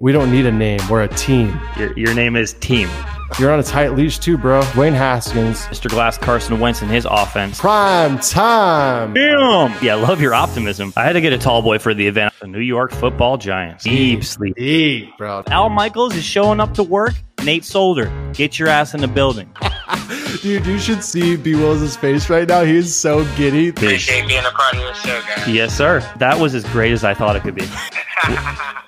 We don't need a name. We're a team. Your, your name is Team. You're on a tight leash too, bro. Wayne Haskins. Mr. Glass, Carson Wentz, and his offense. Prime time. Damn. Yeah, I love your optimism. I had to get a tall boy for the event. The New York Football Giants. Deep sleep. Deep, bro. Al Michaels is showing up to work. Nate Solder, get your ass in the building. Dude, you should see B Will's face right now. He's so giddy. Appreciate being a part of your show, guys. Yes, sir. That was as great as I thought it could be.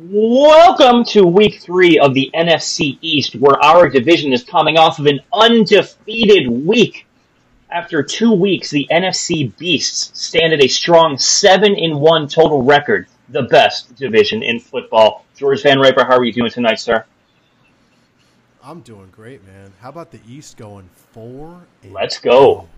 Welcome to week three of the NFC East, where our division is coming off of an undefeated week. After two weeks, the NFC Beasts stand at a strong seven in one total record, the best division in football. George Van Riper, how are you doing tonight, sir? I'm doing great, man. How about the East going four? Let's go.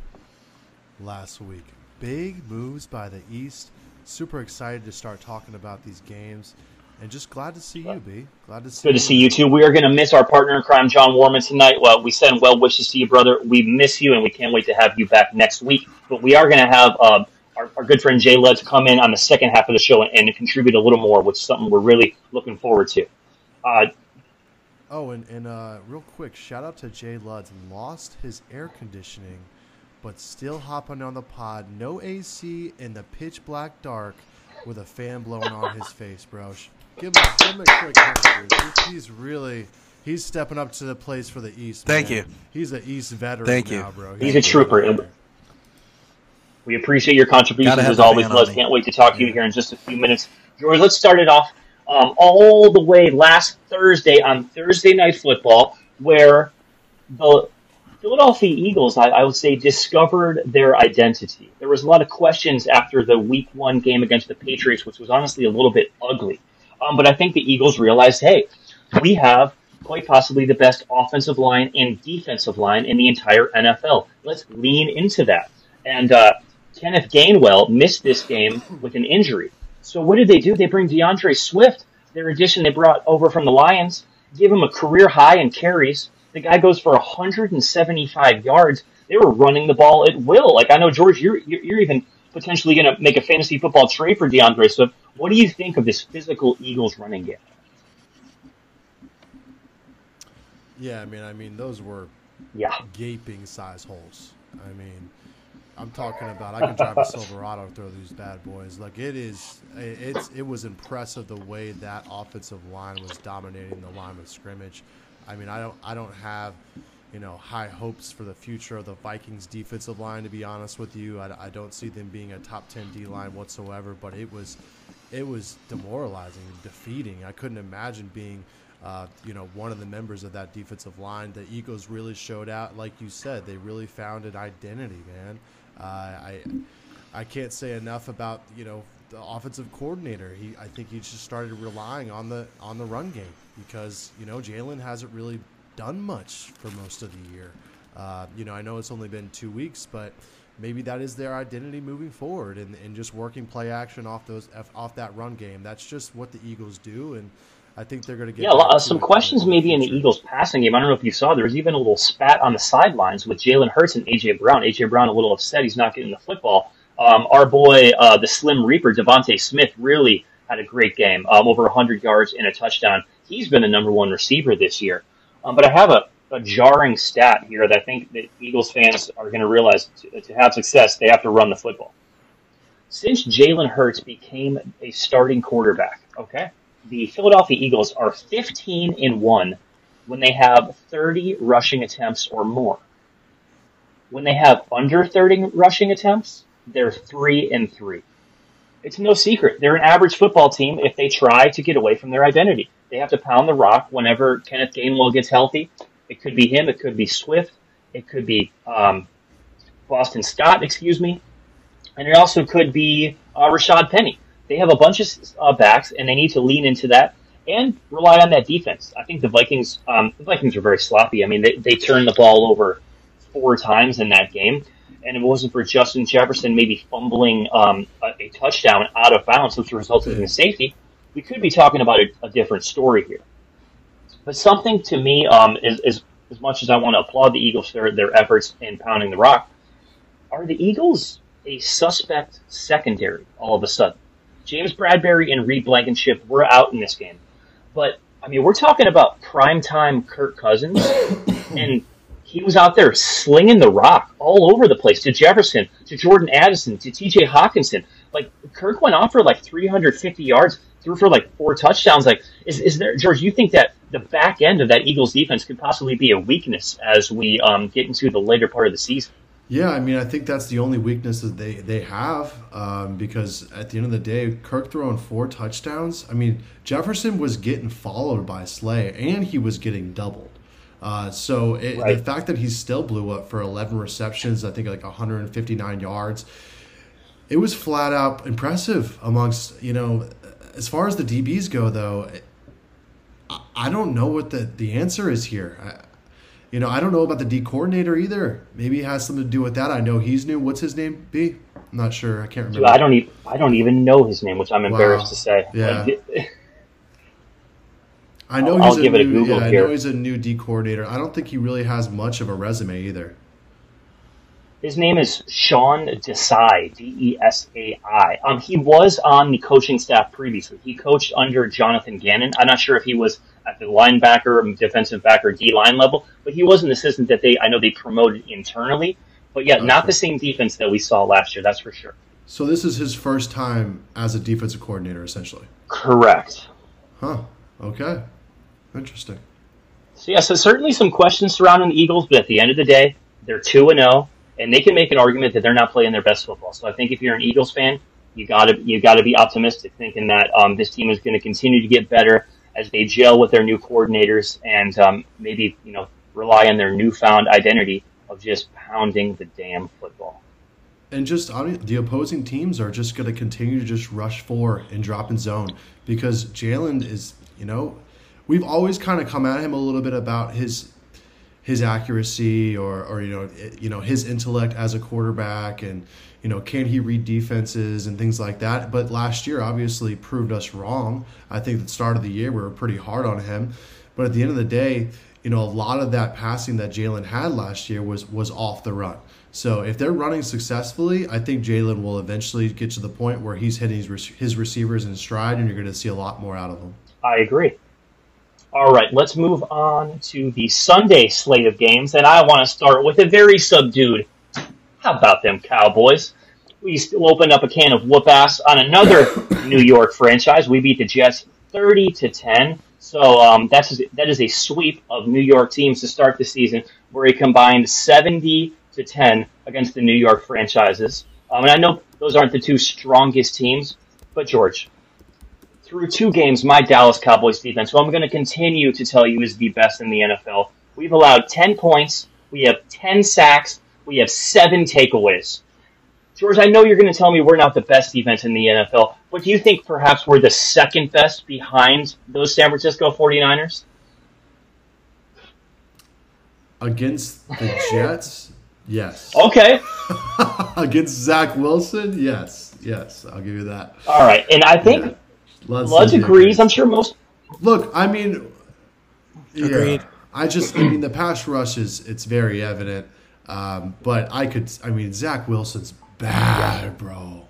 Last week, big moves by the East. Super excited to start talking about these games, and just glad to see you, B. Glad to see. Good to see you too. We are going to miss our partner in crime, John Warman, tonight. Well, we send well wishes to you, brother. We miss you, and we can't wait to have you back next week. But we are going to have uh, our, our good friend Jay Luds come in on the second half of the show and, and contribute a little more, which is something we're really looking forward to. Uh, Oh, and, and uh, real quick, shout out to Jay Luds. Lost his air conditioning, but still hopping on the pod. No AC in the pitch black dark with a fan blowing on his face, bro. Sh- Give him, give him a quick hand, dude. He's really he's stepping up to the place for the East. Thank man. you. He's an East veteran Thank you. now, bro. He's a trooper. veteran. We appreciate your contributions as always, man on Luz. me. Can't wait to talk to you here in just a few minutes. George, let's start it off um, all the way last Thursday on Thursday Night Football, where the Philadelphia Eagles, I, I would say, discovered their identity. There was a lot of questions after the Week One game against the Patriots, which was honestly a little bit ugly. Um, but I think the Eagles realized, hey, we have quite possibly the best offensive line and defensive line in the entire NFL. Let's lean into that. And uh, Kenneth Gainwell missed this game with an injury. So what did they do? They bring D'Andre Swift, their addition they brought over from the Lions, give him a career high in carries. The guy goes for 175 yards. They were running the ball at will. Like I know, George, you're you're you're even potentially going to make a fantasy football trade for D'Andre Swift. What do you think of this physical Eagles running game? Yeah, I mean, I mean, those were Yeah, gaping size holes. I mean, I'm talking about I can drive a Silverado through these bad boys. Like it is, it's it was impressive the way that offensive line was dominating the line of scrimmage. I mean, I don't I don't have you know high hopes for the future of the Vikings defensive line. To be honest with you, I, I don't see them being a top ten D line whatsoever. But it was it was demoralizing, defeating. I couldn't imagine being uh, you know, one of the members of that defensive line. The Eagles really showed out, like you said, they really found an identity, man. Uh, I I can't say enough about you know the offensive coordinator. He I think he just started relying on the on the run game because you know Jalen hasn't really done much for most of the year. Uh, you know, I know it's only been two weeks, but maybe that is their identity moving forward and, and just working play action off those off that run game. That's just what the Eagles do, and I think they're going to get yeah. Uh, some questions maybe in the. Eagles passing game. I don't know if you saw. There was even a little spat on the sidelines with Jalen Hurts and AJ Brown. AJ Brown a little upset he's not getting the football. Um, our boy, uh, the Slim Reaper, DeVonta Smith, really had a great game. Um, over 100 yards and a touchdown. He's been the number one receiver this year. Um, but I have a, a jarring stat here that I think that Eagles fans are going to realize to, to have success, they have to run the football. Since Jalen Hurts became a starting quarterback, okay, the Philadelphia Eagles are 15 in 1 when they have 30 rushing attempts or more. When they have under 30 rushing attempts, they're 3 and 3. It's no secret. They're an average football team if they try to get away from their identity. They have to pound the rock whenever Kenneth Gainwell gets healthy. It could be him, it could be Swift, it could be um, Boston Scott, excuse me, and it also could be uh, Rashaad Penny. They have a bunch of uh, backs, and they need to lean into that. and rely on that defense. I think the Vikings, um, the Vikings are very sloppy. I mean, they, they turned the ball over four times in that game, and it wasn't for Justin Jefferson maybe fumbling um, a, a, touchdown out of bounds, which resulted in a safety, we could be talking about a, a different story here. But something to me um, is, is as much as I want to applaud the Eagles for their efforts in pounding the rock, are the Eagles a suspect secondary all of a sudden? James Bradberry and Reed Blankenship were out in this game. But, I mean, we're talking about primetime Kirk Cousins, and he was out there slinging the rock all over the place to Jefferson, to Jordan Addison, to TJ Hockenson. Like, Kirk went off for like 350 yards, threw for like four touchdowns. Like, is, is there, George, you think that the back end of that Eagles defense could possibly be a weakness as we um, get into the later part of the season? Yeah, I mean, I think that's the only weakness that they they have um, because at the end of the day, Kirk throwing four touchdowns. I mean, Jefferson was getting followed by Slay, and he was getting doubled. Uh, so it, right. the fact that he still blew up for 11 receptions, I think like 159 yards, it was flat out impressive. Amongst you know, as far as the DBs go, though, I, I don't know what the the answer is here. I, you know, I don't know about the D coordinator either. Maybe it has something to do with that. I know he's new. What's his name? B. I'm not sure. I can't remember. Dude, I don't even. I don't even know his name, which I'm embarrassed wow. to say. Yeah. I know I'll, he's I'll a new, yeah, I know he's a new D coordinator. I don't think he really has much of a resume either. His name is Sean Desai, D E S A I. Um, he was on the coaching staff previously. He coached under Jonathan Gannon. I'm not sure if he was at the linebacker, defensive backer, D line level, but he was an assistant that they I know they promoted internally. But yeah, okay. not the same defense that we saw last year. That's for sure. So this is his first time as a defensive coordinator, essentially. Correct. Huh. Okay. Interesting. So yeah, so certainly some questions surrounding the Eagles, but at the end of the day, they're two and zero. And they can make an argument that they're not playing their best football. So I think if you're an Eagles fan, you gotta you gotta be optimistic, thinking that um, this team is going to continue to get better as they gel with their new coordinators and um, maybe you know rely on their newfound identity of just pounding the damn football. And just the opposing teams are just going to continue to just rush for and drop in zone because Jalen is, you know, we've always kind of come at him a little bit about his his accuracy or, or you know you know his intellect as a quarterback and you know can he read defenses and things like that. But last year obviously proved us wrong. I think the start of the year we were pretty hard on him. But at the end of the day you know a lot of that passing that jalen had last year was was off the run. So if they're running successfully i think jalen will eventually get to the point where he's hitting his, his receivers in stride and you're going to see a lot more out of them i agree all right, let's move on to the Sunday slate of games, and I want to start with a very subdued. How about them Cowboys? We still opened up a can of whoop ass on another New York franchise. We beat the Jets thirty to ten. So um, that's that is a sweep of New York teams to start the season, where he combined seventy to ten against the New York franchises. Um, and I know those aren't the two strongest teams, but George, through two games, my Dallas Cowboys defense, who I'm going to continue to tell you is the best in the NFL, we've allowed 10 points, we have 10 sacks, we have seven takeaways. George, I know you're going to tell me we're not the best defense in the NFL, but do you think perhaps we're the second best behind those San Francisco 49ers? Against the Jets? yes. Okay. Against Zach Wilson? Yes. Yes. I'll give you that. All right. And I think yeah. Ludge agrees. I'm sure most. Look, I mean, yeah, Agreed. I just, I mean, the pass rush is it's very evident, um, but I could, I mean, Zach Wilson's bad, bro.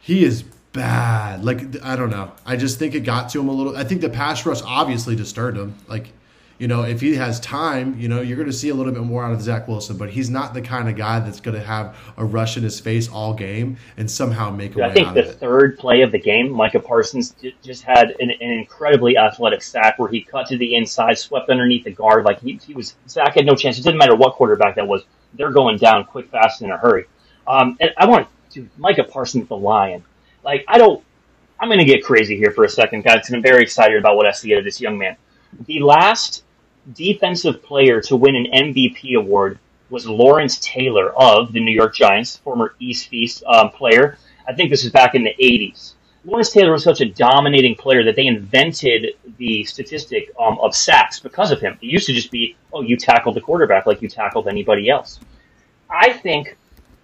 He is bad. Like I don't know. I just think it got to him a little. I think the pass rush obviously disturbed him. Like you know, if he has time, you know, you're going to see a little bit more out of Zach Wilson, but he's not the kind of guy that's going to have a rush in his face all game and somehow make a I think the third play of the game, Micah Parsons just had an, an, incredibly athletic sack where he cut to the inside, swept underneath the guard. Like he, he was, Zach had no chance. It didn't matter what quarterback that was. They're going down quick, fast, in a hurry. Um, and I want to, Micah Parsons, the Lion. Like, I don't, I'm going to get crazy here for a second, guys, and I'm very excited about what I see out of this young man. The last defensive player to win an MVP award was Lawrence Taylor of the New York Giants, former East Feast um, player. I think this is back in the 80s. Lawrence Taylor was such a dominating player that they invented the statistic um, of sacks because of him. It used to just be, oh, you tackled the quarterback like you tackled anybody else. I think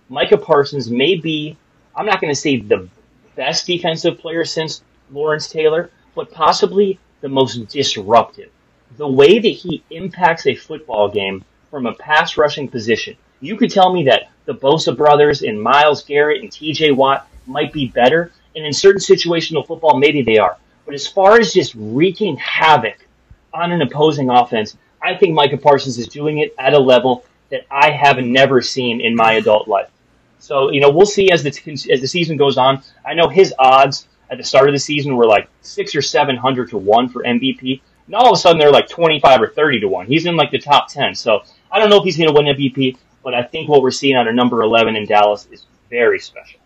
Micah Parsons may be, I'm not going to say the best defensive player since Lawrence Taylor, but possibly the most disruptive. The way that he impacts a football game from a pass rushing position. You could tell me that the Bosa brothers and Myles Garrett and TJ Watt might be better, and in certain situational football, maybe they are. But as far as just wreaking havoc on an opposing offense, I think Micah Parsons is doing it at a level that I have never seen in my adult life. So, you know, we'll see as the, as the season goes on. I know his odds at the start of the season were like six or seven hundred to one for MVP. Now all of a sudden they're like 25 or 30 to one. He's in like the top 10. So I don't know if he's going to win MVP, but I think what we're seeing out of number 11 in Dallas is very special.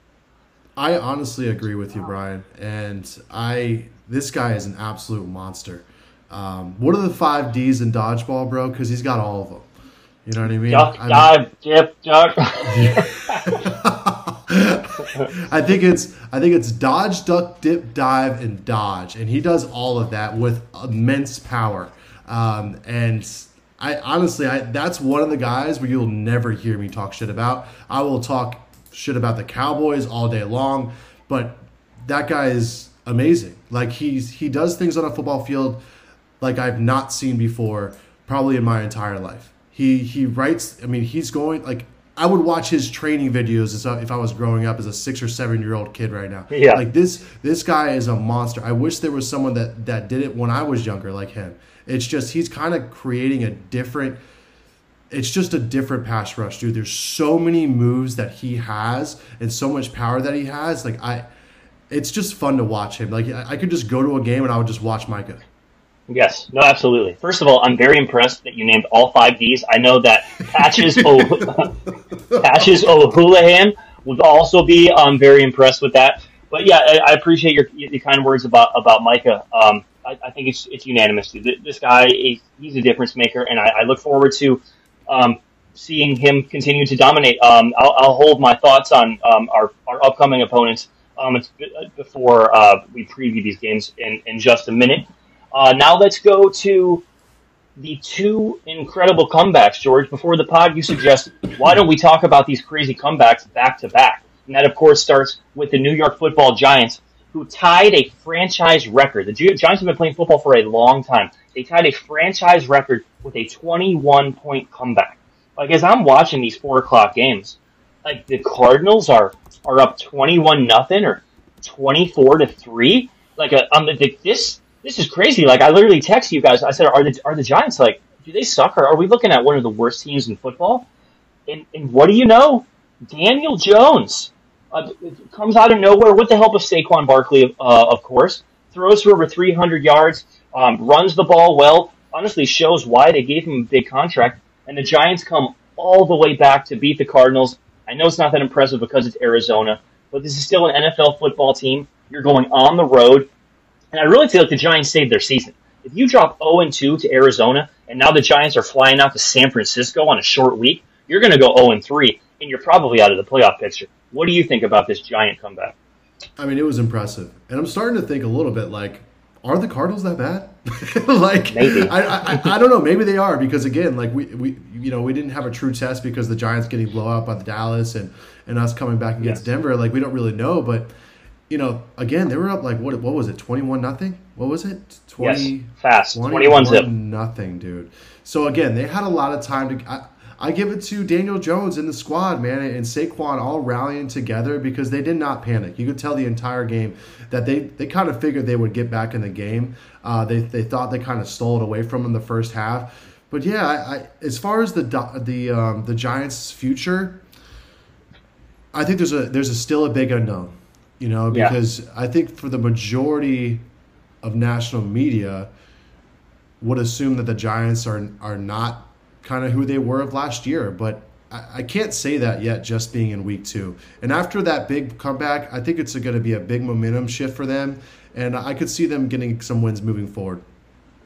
I honestly agree with you, Brian. And I, this guy is an absolute monster. Um, what are the five D's in dodgeball, bro? Because he's got all of them. You know what I mean? Duck, I dive, dip, duck. I think it's I think it's dodge, duck, dip, dive, and dodge, and he does all of that with immense power. Um, and I honestly, I that's one of the guys where you'll never hear me talk shit about. I will talk shit about the Cowboys all day long, but that guy is amazing. Like he's he does things on a football field like I've not seen before, probably in my entire life. He he writes. I mean, he's going like I would watch his training videos uh, if I was growing up as a six or seven year old kid right now. Yeah. Like this this guy is a monster. I wish there was someone that that did it when I was younger like him. It's just he's kind of creating a different it's just a different pass rush, dude. There's so many moves that he has and so much power that he has. Like I it's just fun to watch him. Like I could just go to a game and I would just watch Micah. Yes, no, absolutely. First of all, I'm very impressed that you named all five Ds. I know that Patches o- Patches O'Houlihan would also be um, very impressed with that. But yeah, I, I appreciate your, your kind words about about Micah. Um, I, I, think it's it's unanimous. This guy, he's a difference maker, and I, I look forward to um, seeing him continue to dominate. Um, I'll, I'll, hold my thoughts on um, our our upcoming opponents um, before uh, we preview these games in, in just a minute. Uh, now let's go to the two incredible comebacks, George. Before the pod, you suggested why don't we talk about these crazy comebacks back to back? And that, of course, starts with the New York Football Giants, who tied a franchise record. The Giants have been playing football for a long time. They tied a franchise record with a 21 point comeback. Like as I'm watching these four o'clock games, like the Cardinals are are up 21 nothing or 24 to three. Like a, um, this this is crazy. Like I literally texted you guys. I said, "Are the are the Giants like? Do they suck? Or are we looking at one of the worst teams in football?" And and what do you know? Daniel Jones uh, comes out of nowhere with the help of Saquon Barkley, uh, of course. Throws for over 300 yards, um, runs the ball well. Honestly, shows why they gave him a big contract. And the Giants come all the way back to beat the Cardinals. I know it's not that impressive because it's Arizona, but this is still an NFL football team. You're going on the road and I really feel like the Giants saved their season. If you drop 0 2 to Arizona, and now the Giants are flying out to San Francisco on a short week, you're going to go 0 3, and you're probably out of the playoff picture. What do you think about this Giant comeback? I mean, it was impressive, and I'm starting to think a little bit like, are the Cardinals that bad? like, maybe I, I, I don't know. Maybe they are because again, like we, we you know we didn't have a true test because the Giants getting blow out by the Dallas and and us coming back against yes. Denver. Like we don't really know, but you know, again, they were up like what? What was it? Twenty one nothing. What was it? Twenty yes, fast. Twenty one zip. Nothing, dude. So again, they had a lot of time to. I, I give it to Daniel Jones and the squad, man, and Saquon all rallying together because they did not panic. You could tell the entire game that they, they kind of figured they would get back in the game. Uh, they, they thought they kind of stole it away from them the first half. But yeah, I, I, as far as the the um, the Giants' future, I think there's a there's a still a big unknown you know, because yeah. I think for the majority of national media would assume that the Giants are are not kind of who they were of last year, but I, I can't say that yet. Just being in week two, and after that big comeback, I think it's going to be a big momentum shift for them, and I could see them getting some wins moving forward.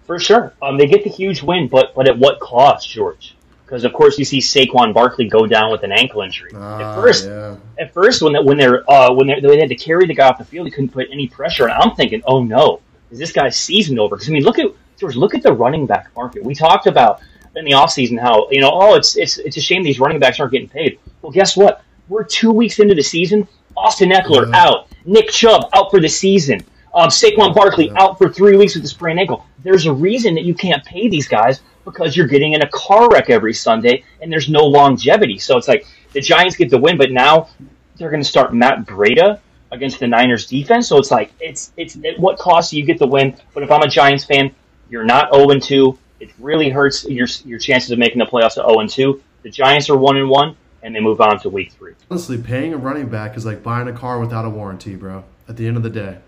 For sure, um, they get the huge win, but but at what cost, George? Because of course you see Saquon Barkley go down with an ankle injury. Ah, at first, yeah. at first when they, when they're uh, when they're, they had to carry the guy off the field, he couldn't put any pressure. And I'm thinking, oh no, is this guy's season over? Because I mean, look at George, look at the running back market. We talked about in the offseason how you know, oh, it's it's it's a shame these running backs aren't getting paid. Well, guess what? We're two weeks into the season. Austin Ekeler Yeah. out, Nick Chubb out for the season. Um, Saquon Barkley Yeah. out for three weeks with a sprained ankle. There's a reason that you can't pay these guys because you're getting in a car wreck every Sunday and there's no longevity. So it's like the Giants get the win, but now they're going to start Matt Breida against the Niners defense. So it's like it's it's at what cost do you get the win? But if I'm a Giants fan, you're not 0 2. It really hurts your your chances of making the playoffs to 0 2. The Giants are 1 and 1 and they move on to week 3. Honestly, paying a running back is like buying a car without a warranty, bro. At the end of the day,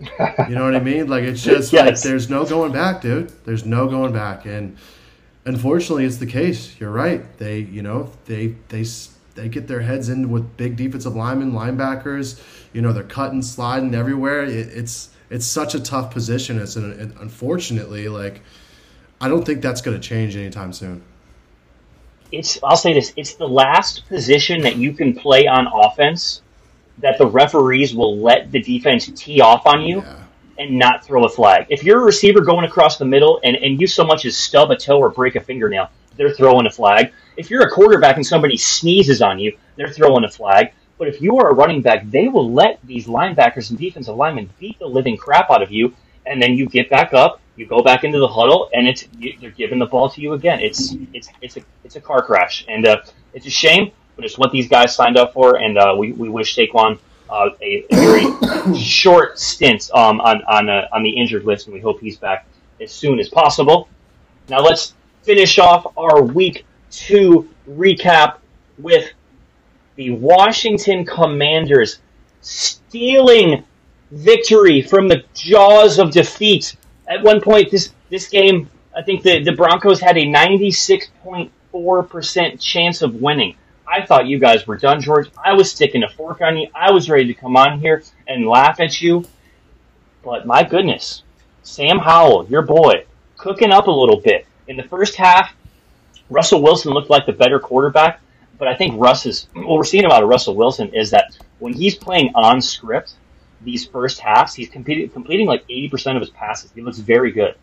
you know what I mean? Like it's just like there's no going back, dude. There's no going back, and unfortunately, it's the case. You're right. They, you know, they they they get their heads in with big defensive linemen, linebackers. You know, they're cutting, sliding everywhere. It, it's it's such a tough position. It's an, unfortunately like I don't think that's going to change anytime soon. it's I'll say this, it's the last position that you can play on offense that the referees will let the defense tee off on you Yeah. And not throw a flag. If you're a receiver going across the middle and, and you so much as stub a toe or break a fingernail, they're throwing a flag. If you're a quarterback and somebody sneezes on you, they're throwing a flag. But if you are a running back, they will let these linebackers and defensive linemen beat the living crap out of you, and then you get back up, you go back into the huddle, and it's you- they're giving the ball to you again. It's it's it's a it's a car crash, and uh, it's a shame, but it's what these guys signed up for, and uh, we we wish Saquon uh, a, a very short stint um, on on uh, on the injured list, and we hope he's back as soon as possible. Now let's finish off our week two recap with the Washington Commanders stealing victory from the jaws of defeat. At one point, this this game, I think the, the Broncos had a 96.4% chance of winning. I thought you guys were done, George. I was sticking a fork on you. I was ready to come on here and laugh at you. But my goodness, Sam Howell, your boy, cooking up a little bit. In the first half, Russell Wilson looked like the better quarterback, but I think Russ is what we're seeing about Russell Wilson is that when he's playing on script, these first halves, he's completing, completing like 80% of his passes. He looks very good.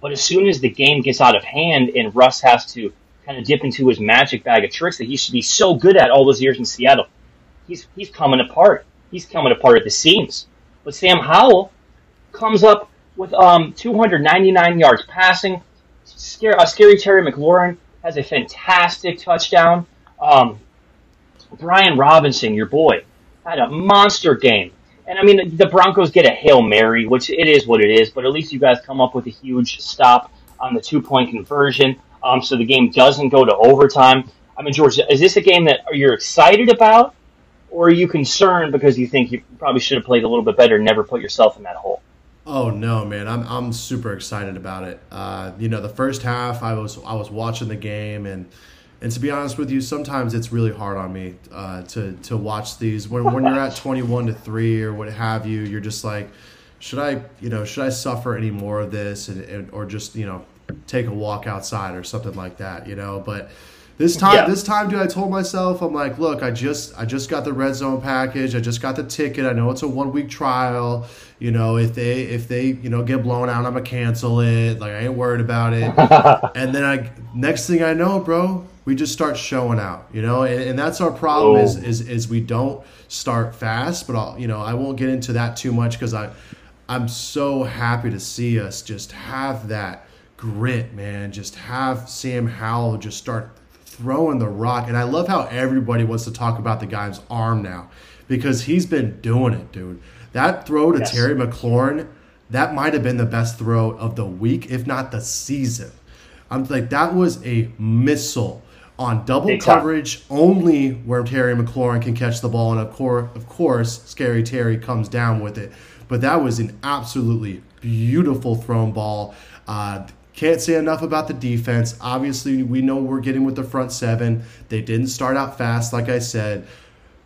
But as soon as the game gets out of hand and Russ has to kind of dip into his magic bag of tricks that he should be so good at all those years in Seattle, he's he's coming apart. He's coming apart at the seams. But Sam Howell comes up with um, 299 yards passing. Scary, uh, scary Terry McLaurin has a fantastic touchdown. Um, Brian Robinson, your boy, had a monster game. And I mean, the Broncos get a Hail Mary, which it is what it is, but at least you guys come up with a huge stop on the two point conversion. Um, so the game doesn't go to overtime. I mean, George, is this a game that you're excited about, or are you concerned because you think you probably should have played a little bit better and never put yourself in that hole? Oh no, man! I'm I'm super excited about it. Uh, you know, the first half, I was I was watching the game, and and to be honest with you, sometimes it's really hard on me uh, to to watch these when when you're at 21 to three or what have you. You're just like, should I you know should I suffer any more of this, and, and or just you know take a walk outside or something like that, you know? But this time, Yeah. this time, dude, I told myself, I'm like, look, I just, I just got the red zone package. I just got the ticket. I know it's a one week trial. You know, if they, if they, you know, get blown out, I'm gonna cancel it. Like I ain't worried about it. and then I, next thing I know, bro, we just start showing out. You know, and, and that's our problem is, Oh. is, is we don't start fast. But I'll, you know, I won't get into that too much because I, I'm so happy to see us just have that grit, man. Just have Sam Howell just start throwing the rock. And I love how everybody wants to talk about the guy's arm now because he's been doing it, dude. That throw to Yes. Terry McLaurin, that might have been the best throw of the week, if not the season. I'm like, that was a missile on double Big time. coverage only where Terry McLaurin can catch the ball. And of course, of course, Scary Terry comes down with it. But that was an absolutely beautiful thrown ball. Uh, can't say enough about the defense. Obviously, we know we're getting with the front seven. They didn't start out fast, like I said.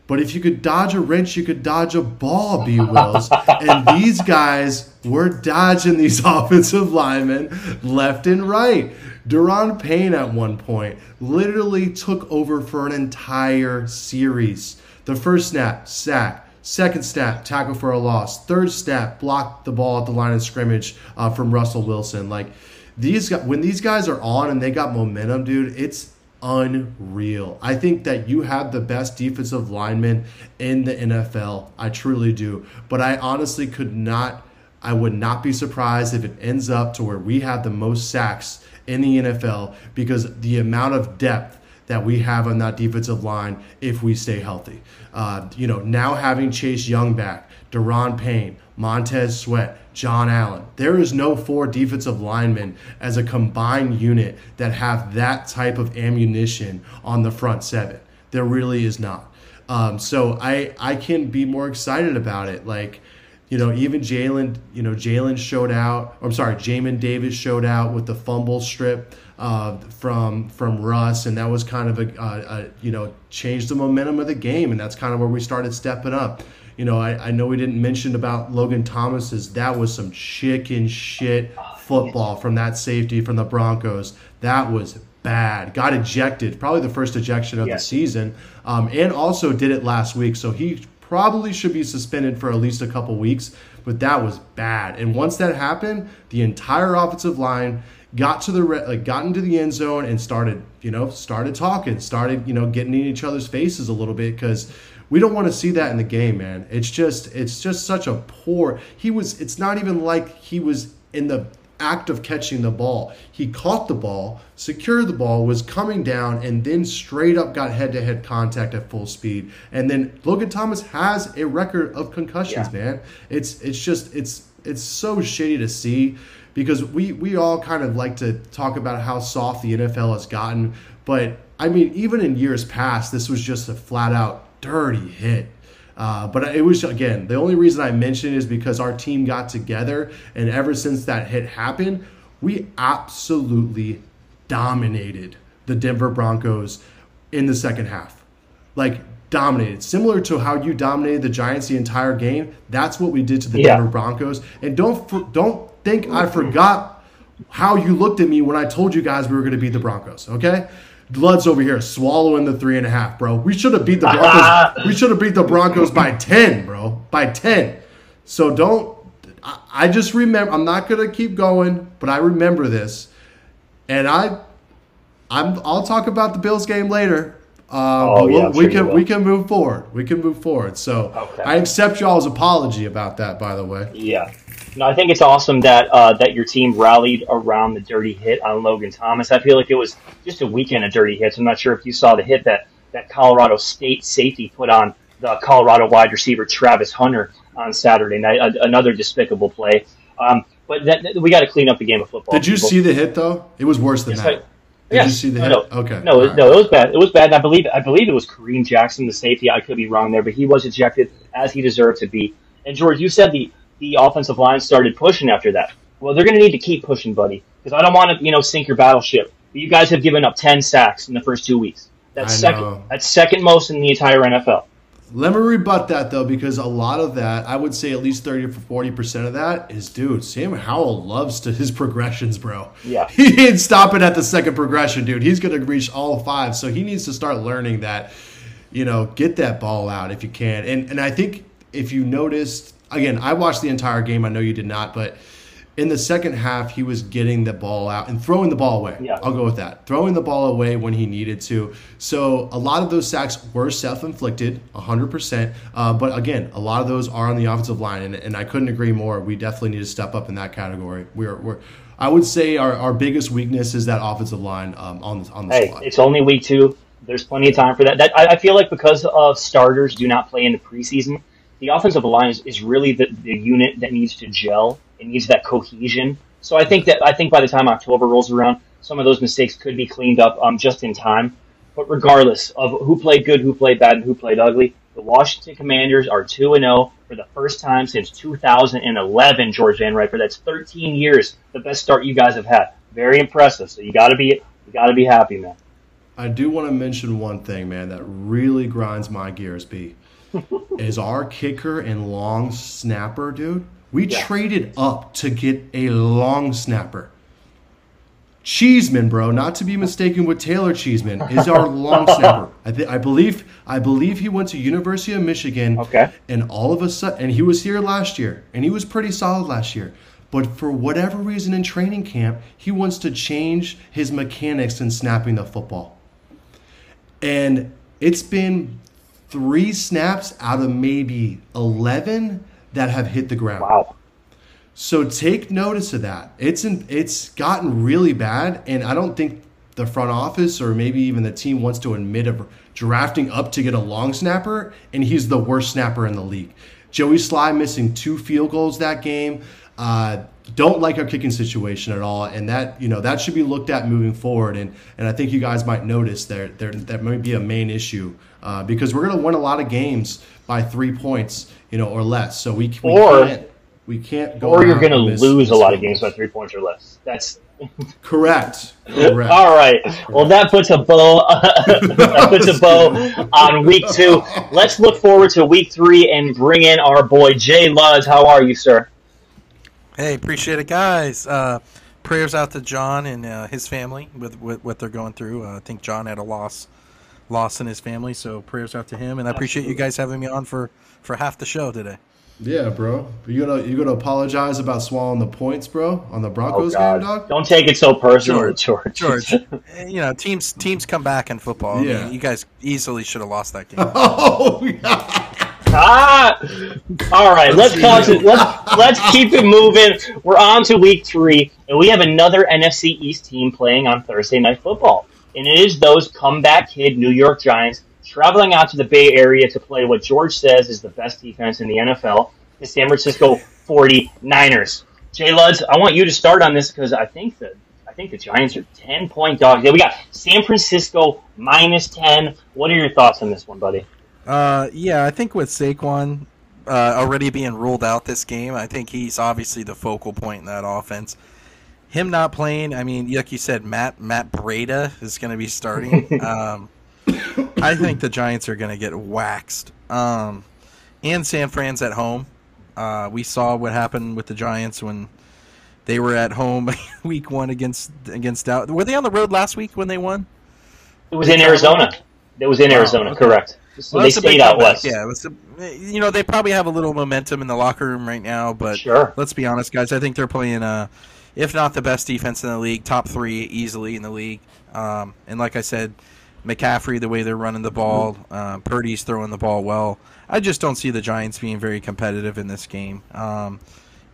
But if you could dodge a wrench, you could dodge a ball, B Wills. and these guys were dodging these offensive linemen left and right. Daron Payne at one point literally took over for an entire series. The first snap, sack. Second snap, tackle for a loss. Third snap, blocked the ball at the line of scrimmage uh, from Russell Wilson. Like these when these guys are on and they got momentum, dude, it's unreal. I think that you have the best defensive lineman in the NFL. I truly do. But I honestly could not, I would not be surprised if it ends up to where we have the most sacks in the NFL because the amount of depth that we have on that defensive line if we stay healthy. Uh, you know, now having Chase Young back, Daron Payne, Montez Sweat, John Allen. There is no four defensive linemen as a combined unit that have that type of ammunition on the front seven. There really is not. Um, so I I can be more excited about it. Like, you know, even Jalen, you know, Jalen showed out. I'm sorry, Jamin Davis showed out with the fumble strip uh, from from Russ, and that was kind of a, a, a you know changed the momentum of the game, and that's kind of where we started stepping up. You know, I, I know we didn't mention about Logan Thomas's. That was some chicken shit football from that safety from the Broncos. That was bad. Got ejected, probably the first ejection of the season, um, and also did it last week. So he probably should be suspended for at least a couple weeks. But that was bad. And once that happened, the entire offensive line got to the like got into the end zone and started you know started talking, started you know getting in each other's faces a little bit because we don't want to see that in the game, man. It's just it's just such a poor. He was. It's not even like he was in the act of catching the ball. He caught the ball, secured the ball, was coming down, and then straight up got head to head contact at full speed. And then Logan Thomas has a record of concussions, yeah. man. It's it's just it's it's so shitty to see because we we all kind of like to talk about how soft the NFL has gotten, but I mean even in years past, this was just a flat out dirty hit. Uh, but it was again the only reason I mentioned is because our team got together, and ever since that hit happened, we absolutely dominated the Denver Broncos in the second half. Like dominated, similar to how you dominated the Giants the entire game. That's what we did to the yeah. Denver Broncos. And don't don't think I forgot how you looked at me when I told you guys we were going to beat the Broncos. Okay, Blood's over here swallowing the three and a half, bro. We should have beat the Broncos. we should have beat the Broncos by ten, bro. By ten. So don't. I, I just remember. I'm not gonna keep going, but I remember this, and I, I'm. I'll talk about the Bills game later. Uh, oh, yeah, we can we can move forward. We can move forward. So okay. I accept y'all's apology about that. By the way. Yeah. No, I think it's awesome that uh, that your team rallied around the dirty hit on Logan Thomas. I feel like it was just a weekend of dirty hits. I'm not sure if you saw the hit that that Colorado State safety put on the Colorado wide receiver Travis Hunter on Saturday night. Another despicable play. Um, but that, that, we got to clean up the game of football. Did you people. see the hit though? It was worse than yes, that. I, did you see the hit? No, okay. No, right. no, it was bad. It was bad. And I believe I believe it was Kareem Jackson, the safety. I could be wrong there, but he was ejected as he deserved to be. And George, you said the the offensive line started pushing after that. Well, they're going to need to keep pushing, buddy, because I don't want to, you know, sink your battleship. But you guys have given up ten sacks in the first two weeks. That's second. That's second most in the entire NFL. Let me rebut that though, because a lot of that, I would say at least thirty to forty percent of that is, dude. Sam Howell loves to his progressions, bro. Yeah, he didn't stop it at the second progression, dude. He's going to reach all five, so he needs to start learning that. You know, get that ball out if you can, and and I think if you noticed again, I watched the entire game. I know you did not, but in the second half, he was getting the ball out and throwing the ball away. Yeah. I'll go with that. Throwing the ball away when he needed to. So a lot of those sacks were self-inflicted, 100%. Uh, but again, a lot of those are on the offensive line, and, and I couldn't agree more. We definitely need to step up in that category. We're, we're I would say our, our biggest weakness is that offensive line um, on the on the hey, squad. It's only week two. There's plenty of time for that. That I, I feel like because of starters do not play in the preseason, the offensive line is, is really the, the unit that needs to gel. It needs that cohesion. So I think that I think by the time October rolls around, some of those mistakes could be cleaned up um, just in time. But regardless of who played good, who played bad, and who played ugly, the Washington Commanders are 2 0 for the first time since 2011, George Van Riper. That's 13 years, the best start you guys have had. Very impressive. So you got to be you got to be happy, man. I do want to mention one thing, man, that really grinds my gears, B. is our kicker and long snapper, dude. We Yeah. traded up to get a long snapper. Cheeseman, bro, not to be mistaken with Taylor Cheeseman, is our long snapper. I, th- I believe I believe he went to University of Michigan. Okay. And all of a sudden, and he was here last year, and he was pretty solid last year. But for whatever reason in training camp, he wants to change his mechanics in snapping the football. And it's been three snaps out of maybe 11 that have hit the ground. Wow. So take notice of that. It's in, it's gotten really bad, and I don't think the front office or maybe even the team wants to admit of drafting up to get a long snapper, and he's the worst snapper in the league. Joey Slye missing two field goals that game. Uh, don't like our kicking situation at all, and that you know that should be looked at moving forward. And and I think you guys might notice there there that might be a main issue uh, because we're going to win a lot of games by three points, you know, or less. So we, we Or- can't we can't go. Or you're going to and miss- lose a miss lot of games by three points or less. That's Correct. Correct. all right. Well, that puts a bow. that puts a bow on week two. Let's look forward to week three and bring in our boy Jay Luz. How are you, sir? Hey, appreciate it, guys. Uh, prayers out to John and uh, his family with, with what they're going through. Uh, I think John had a loss, loss in his family, so prayers out to him. And I appreciate you guys having me on for, for half the show today. Yeah, bro. You gonna you gonna apologize about swallowing the points, bro, on the Broncos game, dog? Don't take it so personal, George. George, eh, you know teams teams come back in football. I mean, Yeah. you guys easily should have lost that game. Oh, yeah. Ah! All right, let's concentrate. Let's let's keep it moving. We're on to week three, and we have another NFC East team playing on Thursday Night Football, and it is those comeback kid New York Giants traveling out to the Bay Area to play what George says is the best defense in the NFL, the San Francisco 49ers. Jay Luds, I want you to start on this because I think that I think the Giants are ten point dogs. Yeah, we got San Francisco minus ten. What are your thoughts on this one, buddy? Uh, yeah, I think with Saquon uh, already being ruled out this game, I think he's obviously the focal point in that offense. Him not playing, I mean, like you said, Matt Matt Breida is going to be starting. um, I think the Giants are going to get waxed. Um, and San Fran's at home. Uh, we saw what happened with the Giants when they were at home week one against against Dallas. Were they on the road last week when they won? It was in Arizona. It was in Wow, Arizona, okay. correct. So Well, they that's stayed out west. Yeah, it was a, you know they probably have a little momentum in the locker room right now, but Sure. let's be honest, guys. I think they're playing, uh, if not the best defense in the league, top three easily in the league. Um, and like I said, McCaffrey, the way they're running the ball, uh, Purdy's throwing the ball well. I just don't see the Giants being very competitive in this game. Um,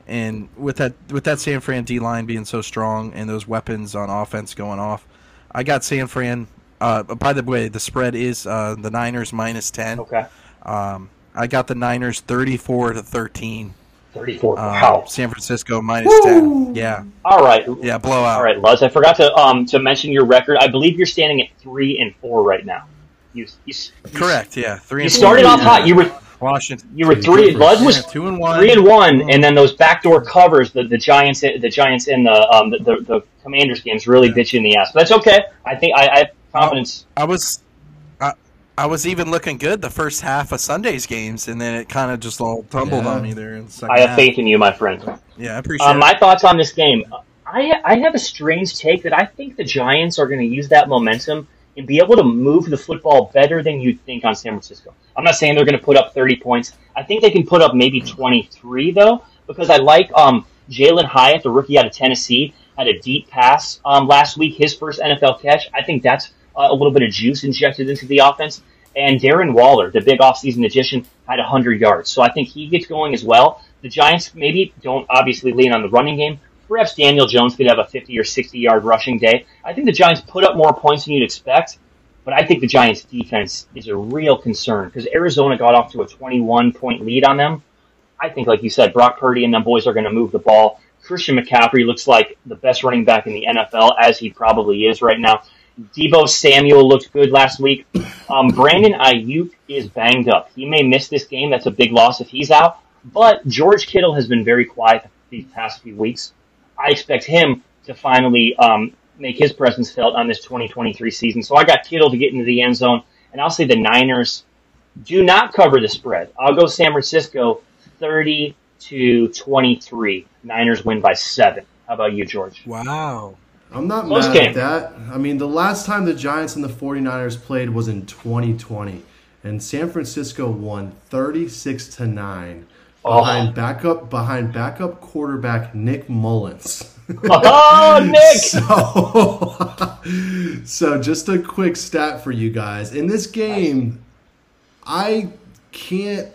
and with that with that San Fran D line being so strong and those weapons on offense going off, I got San Fran. Uh, by the way, the spread is uh, the Niners minus ten. Okay. Um, I got the Niners thirty-four to thirteen. 34. Um, wow. San Francisco minus ten. Yeah, All right. yeah, blowout. All right, Luz. I forgot to um to mention your record. I believe you're standing at three and four right now. You, you, you Correct. Yeah, three. You and started off hot. You were Washington. you were three. Luz was Yeah, two and one. three and one, and then those backdoor covers, the, the Giants, the Giants in the um the, the, the Commanders games really bit you in the ass. But that's okay. I think I, I have confidence. I was, I, I was even looking good the first half of Sunday's games, and then it kind of just all tumbled Yeah. on me there in the I have half. faith in you, my friend. Yeah, I appreciate Um, it. my thoughts on this game. I I have a strange take that I think the Giants are going to use that momentum and be able to move the football better than you'd think on San Francisco. I'm not saying they're going to put up 30 points. I think they can put up maybe 23 though, because I like um, Jalin Hyatt, the rookie out of Tennessee, had a deep pass um, last week, his first NFL catch. I think that's uh, a little bit of juice injected into the offense. And Darren Waller, the big offseason addition, had 100 yards. So I think he gets going as well. The Giants maybe don't obviously lean on the running game. Perhaps Daniel Jones could have a 50 or 60 yard rushing day. I think the Giants put up more points than you'd expect, but I think the Giants defense is a real concern because Arizona got off to a 21 point lead on them. I think, like you said, Brock Purdy and them boys are going to move the ball. Christian McCaffrey looks like the best running back in the NFL, as he probably is right now. Deebo Samuel looked good last week. Um, Brandon Aiyuk is banged up. He may miss this game. That's a big loss if he's out. But George Kittle has been very quiet these past few weeks. I expect him to finally um, make his presence felt on this 2023 season. So I got Kittle to get into the end zone, and I'll say the Niners Do not cover the spread. I'll go San Francisco 30 to 23. Niners win by seven. How about you, George? Wow. I'm not Close mad game. at that. I mean, the last time the Giants and the 49ers played was in 2020, and San Francisco won 36 to 9 Oh. behind backup behind backup quarterback Nick Mullens. Oh, Nick! So, so just a quick stat for you guys. In this game, I can't.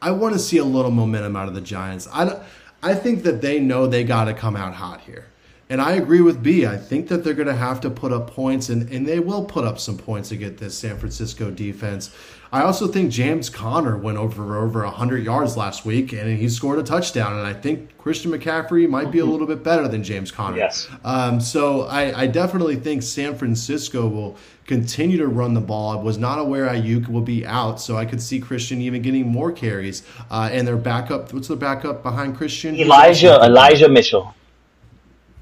I want to see a little momentum out of the Giants. I, I think that they know they got to come out hot here. And I agree with B. I think that they're going to have to put up points, and, and they will put up some points against this San Francisco defense. I also think James Conner went over over 100 yards last week, and he scored a touchdown. And I think Christian McCaffrey might be a little bit better than James Conner. Yes. Um, so I, I definitely think San Francisco will continue to run the ball. I was not aware Aiyuk will be out, so I could see Christian even getting more carries. Uh, and their backup, what's their backup behind Christian? Elijah Elijah Mitchell.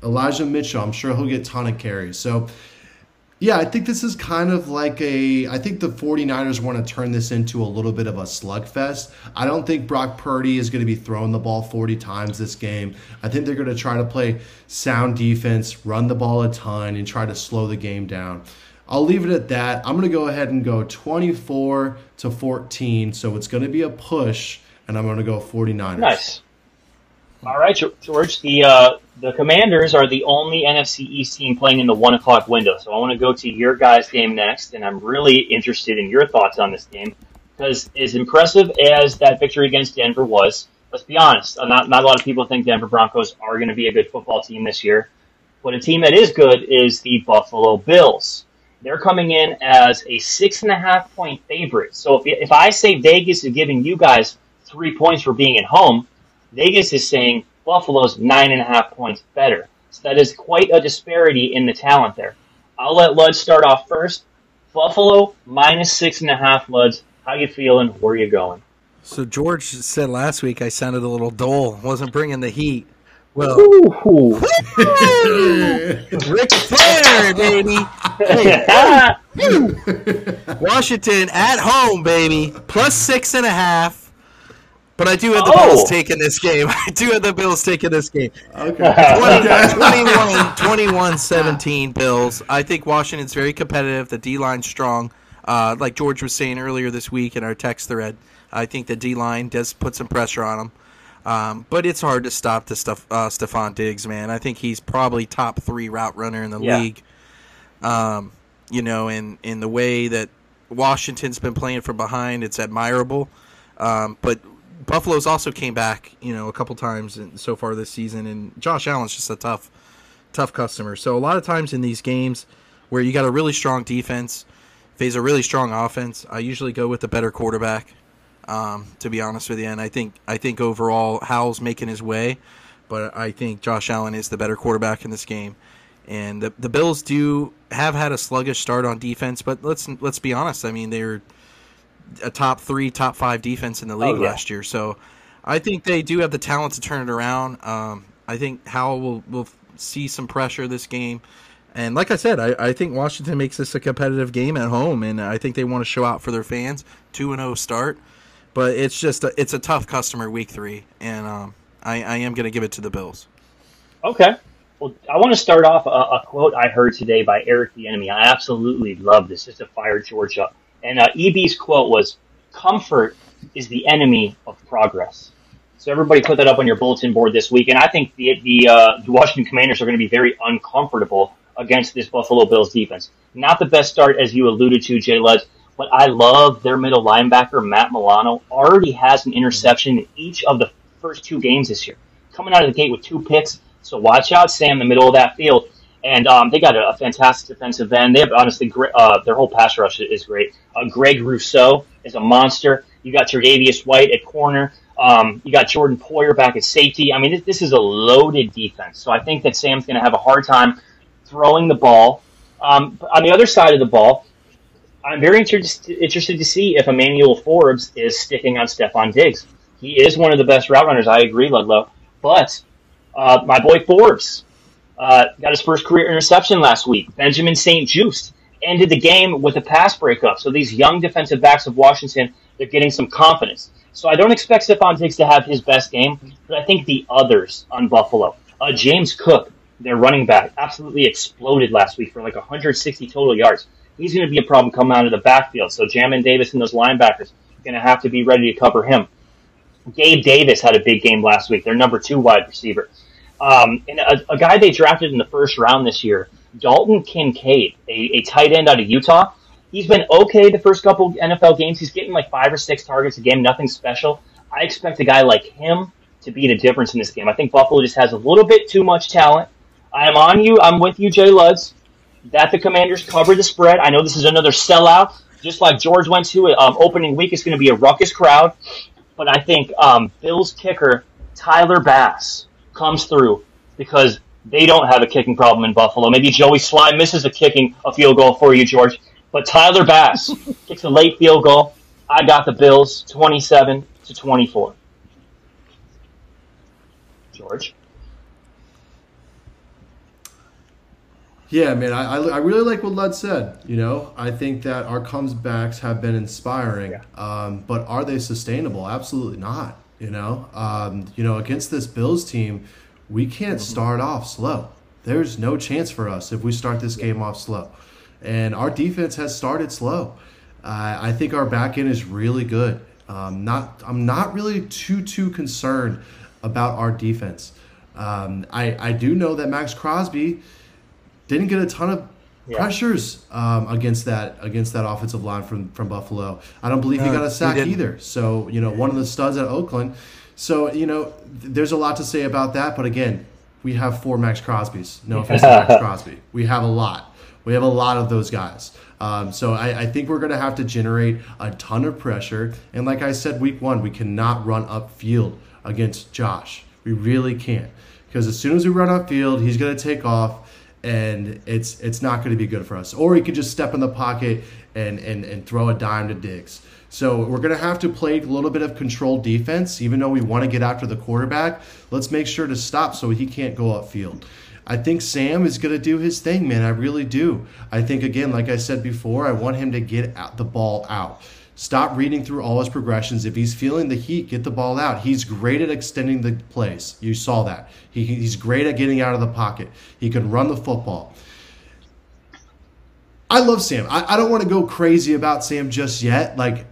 Elijah Mitchell. I'm sure he'll get ton of carries. So, yeah, I think this is kind of like a. I think the 49ers want to turn this into a little bit of a slugfest. I don't think Brock Purdy is going to be throwing the ball 40 times this game. I think they're going to try to play sound defense, run the ball a ton, and try to slow the game down. I'll leave it at that. I'm going to go ahead and go 24 to 14. So it's going to be a push, and I'm going to go 49ers. Nice. All right, George. The uh, the Commanders are the only NFC East team playing in the one o'clock window. So I want to go to your guys' game next, and I'm really interested in your thoughts on this game because as impressive as that victory against Denver was, let's be honest, uh, not not a lot of people think Denver Broncos are going to be a good football team this year. But a team that is good is the Buffalo Bills. They're coming in as a six and a half point favorite. So if, if I say Vegas is giving you guys three points for being at home, Vegas is saying Buffalo's nine and a half points better. So that is quite a disparity in the talent there. I'll let Luds start off first. Buffalo minus six and a half. Luds, how you feeling? Where you going? So George said last week I sounded a little dull, wasn't bringing the heat. Well, Ooh. Ric Flair, baby. Washington at home, baby. Plus six and a half. But I do have the Oh. Bills taking this game. I do have the Bills taking this game. Okay. 20, 21, 21 17 Bills. I think Washington's very competitive. The D line's strong. Uh, like George was saying earlier this week in our text thread, I think the D line does put some pressure on them. Um, but it's hard to stop the stuff, uh, Stefon Diggs, man. I think he's probably top three route runner in the Yeah. league. Um, you know, in, in the way that Washington's been playing from behind, it's admirable. Um, but Buffalo's also came back, you know, a couple times so far this season, and Josh Allen's just a tough, tough customer. So a lot of times in these games where you got a really strong defense, face a really strong offense, I usually go with the better quarterback. Um, to be honest with you, and I think I think overall Howell's making his way, but I think Josh Allen is the better quarterback in this game. And the, the Bills do have had a sluggish start on defense, but let's let's be honest. I mean, they're a top three, top five defense in the league Oh, yeah. last year. So I think they do have the talent to turn it around. Um, I think Howell will, will see some pressure this game. And like I said, I, I think Washington makes this a competitive game at home, and I think they want to show out for their fans. Two and zero start, but it's just a, it's a tough customer week three, and um, I, I am going to give it to the Bills. Okay. Well, I want to start off a, a quote I heard today by Eric Bieniemy. I absolutely love this. Just to fire George up. And uh, EB's quote was, "Comfort is the enemy of progress." So everybody put that up on your bulletin board this week, and I think the the, uh, the Washington Commanders are going to be very uncomfortable against this Buffalo Bills defense. Not the best start, as you alluded to, Jay Lutz, but I love their middle linebacker Matt Milano. Already has an interception in each of the first two games this year, coming out of the gate with two picks. So watch out, Sam, the middle of that field. And um, they got a, a fantastic defensive end. They have honestly great. Uh, their whole pass rush is great. Uh, Greg Rousseau is a monster. You got Tre'Davious White at corner. Um, you got Jordan Poyer back at safety. I mean, this, this is a loaded defense. So I think that Sam's going to have a hard time throwing the ball. Um, on the other side of the ball, I'm very interested interested to see if Emmanuel Forbes is sticking on Stefon Diggs. He is one of the best route runners. I agree, Ludlow. But uh, my boy Forbes uh, got his first career interception last week. Benjamin St-Juste ended the game with a pass breakup. So these young defensive backs of Washington, they're getting some confidence. So I don't expect Stefon Diggs to have his best game, but I think the others on Buffalo, uh, James Cook, their running back, absolutely exploded last week for like 160 total yards. He's going to be a problem coming out of the backfield. So Jamin Davis and those linebackers are going to have to be ready to cover him. Gabe Davis had a big game last week. Their number two wide receiver. Um, and a, a, guy they drafted in the first round this year, Dalton Kincaid, a, a tight end out of Utah. He's been okay the first couple NFL games. He's getting like five or six targets a game, nothing special. I expect a guy like him to be the difference in this game. I think Buffalo just has a little bit too much talent. I am on you. I'm with you, Jay Luds. That the Commanders cover the spread. I know this is another sellout, just like George went to. Um, opening week is going to be a ruckus crowd, but I think um, Bills kicker Tyler Bass comes through because they don't have a kicking problem in Buffalo. Maybe Joey Slye misses a kicking a field goal for you, George. But Tyler Bass kicks a late field goal. I got the Bills 27 to 24. George. Yeah, man, I, I, really like what Lud said. You know, I think that our comebacks have been inspiring, yeah. um, but are they sustainable? Absolutely not. You know, um, you know, against this Bills team, we can't mm-hmm. start off slow. There's no chance for us if we start this game off slow and our defense has started slow. Uh, I think our back end is really good. Um, not, I'm not really too too concerned about our defense. Um, I I do know that Maxx Crosby didn't get a ton of yeah. pressures um, against that against that offensive line from from Buffalo. I don't believe no, he got a sack either. So you know, one of the studs at Oakland. So you know, there's a lot to say about that. But again, we have four Maxx Crosbys. No offense to Maxx Crosby, we have a lot. We have a lot of those guys. Um, so I, I, think we're going to have to generate a ton of pressure. And like I said, week one, we cannot run upfield against Josh. We really can't. Because as soon as we run upfield, he's going to take off and it's it's not going to be good for us. Or he could just step in the pocket and, and, and throw a dime to Diggs. So we're going to have to play a little bit of controlled defense, even though we want to get after the quarterback. Let's make sure to stop so he can't go upfield. I think Sam is going to do his thing, man. I really do. I think, again, like I said before, I want him to get the ball out. Stop reading through all his progressions. If he's feeling the heat, get the ball out. He's great at extending the plays. You saw that. He, he's great at getting out of the pocket. He can run the football. I love Sam. I, I don't want to go crazy about Sam just yet. Like,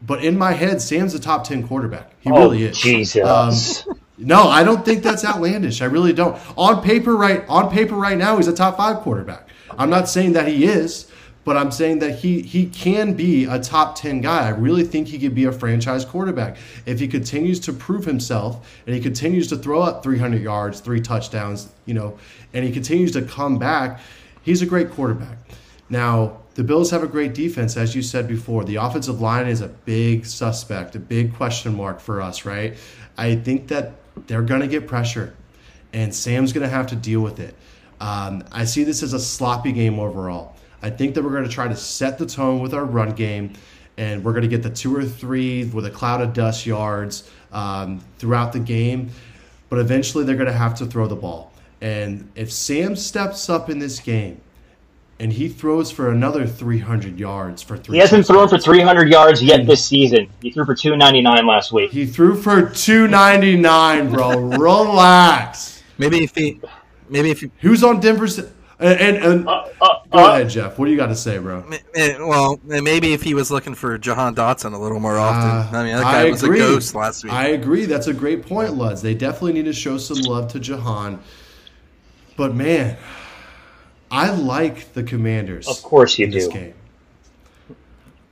but in my head, Sam's a top ten quarterback. He oh, really is. Jesus. Um, no, I don't think that's outlandish. I really don't. On paper, right on paper, right now, he's a top five quarterback. I'm not saying that he is, but I'm saying that he he can be a top 10 guy. I really think he could be a franchise quarterback if he continues to prove himself and he continues to throw up 300 yards, three touchdowns, you know, and he continues to come back. He's a great quarterback. Now, the Bills have a great defense, as you said before. The offensive line is a big suspect, a big question mark for us, right? I think that they're going to get pressure, and Sam's going to have to deal with it. Um, I see this as a sloppy game overall. I think that we're going to try to set the tone with our run game, and we're going to get the two or three with a cloud of dust yards um, throughout the game. But eventually, they're going to have to throw the ball. And if Sam steps up in this game and he throws for another 300 yards for three. He hasn't thrown for 300 yards yet this season. He threw for 299 last week. He threw for 299, bro. Relax. Maybe if he, maybe if he, who's on Denver's. And, and, and uh, uh, go uh, ahead, Jeff. What do you got to say, bro? Well, maybe if he was looking for Jahan Dotson a little more often. Uh, I mean, that guy was a ghost last week. I agree. That's a great point, Luds. They definitely need to show some love to Jahan. But man, I like the Commanders. Of course you do. Game.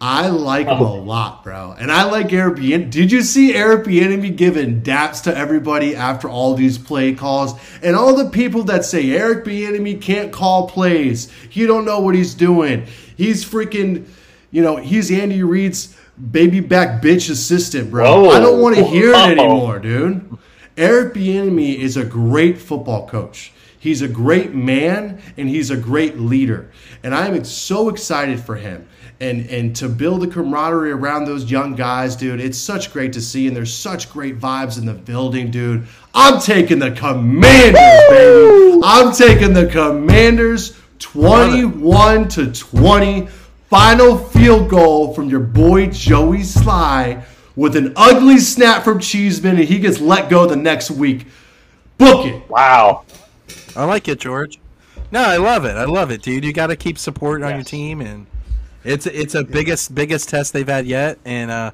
I like oh. them a lot, bro. And I like Eric Bieniemy. Did you see Eric Bieniemy giving daps to everybody after all these play calls? And all the people that say Eric Bieniemy can't call plays. He don't know what he's doing. He's freaking, you know, he's Andy Reid's baby back bitch assistant, bro. Oh. I don't want to hear it anymore, dude. Eric Bieniemy is a great football coach. He's a great man and he's a great leader. And I am so excited for him. And, and to build the camaraderie around those young guys, dude, it's such great to see. And there's such great vibes in the building, dude. I'm taking the Commanders, baby. I'm taking the Commanders 21 to 20. Final field goal from your boy Joey Slye with an ugly snap from Cheeseman, and he gets let go the next week. Book it. Wow. I like it, George. No, I love it. I love it, dude. You got to keep support on your team, and it's it's a biggest biggest test they've had yet. And uh,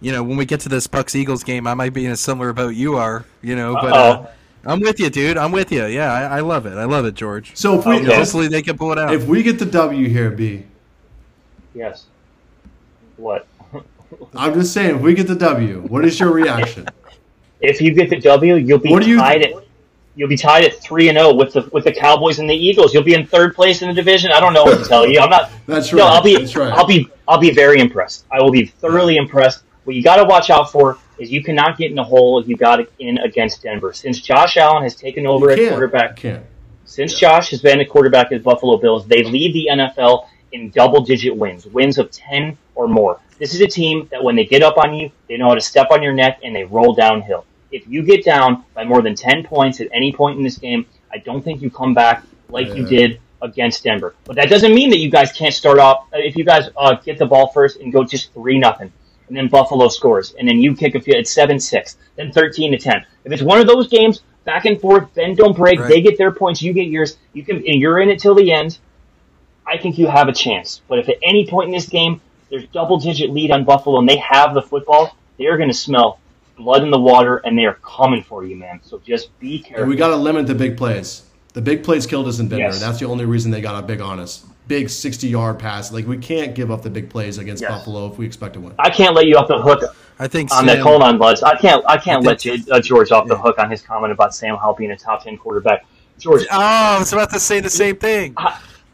you know, when we get to this Bucks Eagles game, I might be in a similar boat you are. You know, but uh, I'm with you, dude. I'm with you. Yeah, I, I love it. I love it, George. So if we Okay. Hopefully they can pull it out. if we get the W here, B, Yes. What? I'm just saying, if we get the W, what is your reaction? If you get the W, you'll be What do you- tied at you'll be tied at three and zero with the with the Cowboys and the Eagles. You'll be in third place in the division. I don't know what to tell you. I'm not. That's right. No. I'll be. That's right. I'll be. I'll be very impressed. I will be thoroughly impressed. What you got to watch out for is you cannot get in a hole if you got in against Denver. Since Josh Allen has taken over at quarterback, since Josh has been a quarterback at Buffalo Bills, they lead the NFL in double digit wins, wins of 10 or more. This is a team that when they get up on you, they know how to step on your neck and they roll downhill. If you get down by more than 10 points at any point in this game, I don't think you come back like you did against Denver. But that doesn't mean that you guys can't start off. uh, If you guys uh, get the ball first and go just 3 nothing, and then Buffalo scores, and then you kick a field at 7 6, then 13 to 10. If it's one of those games, back and forth, bend don't break, Right. they get their points, you get yours, you can, and you're in it till the end. I think you have a chance. But if at any point in this game there's double digit lead on Buffalo and they have the football, they are going to smell blood in the water and they are coming for you, man. So just be careful. And we got to limit the big plays. The big plays killed us in Denver. Yes. That's the only reason they got a big on us. Big 60 yard pass. Like, we can't give up the big plays against Yes. Buffalo if we expect to win. I can't let you off the hook I think on that. Hold on, Buds. I can't. I can't I let think- J- uh, George off the Yeah. hook on his comment about Sam Howell being a top ten quarterback. George, Oh, I was about to say the same thing.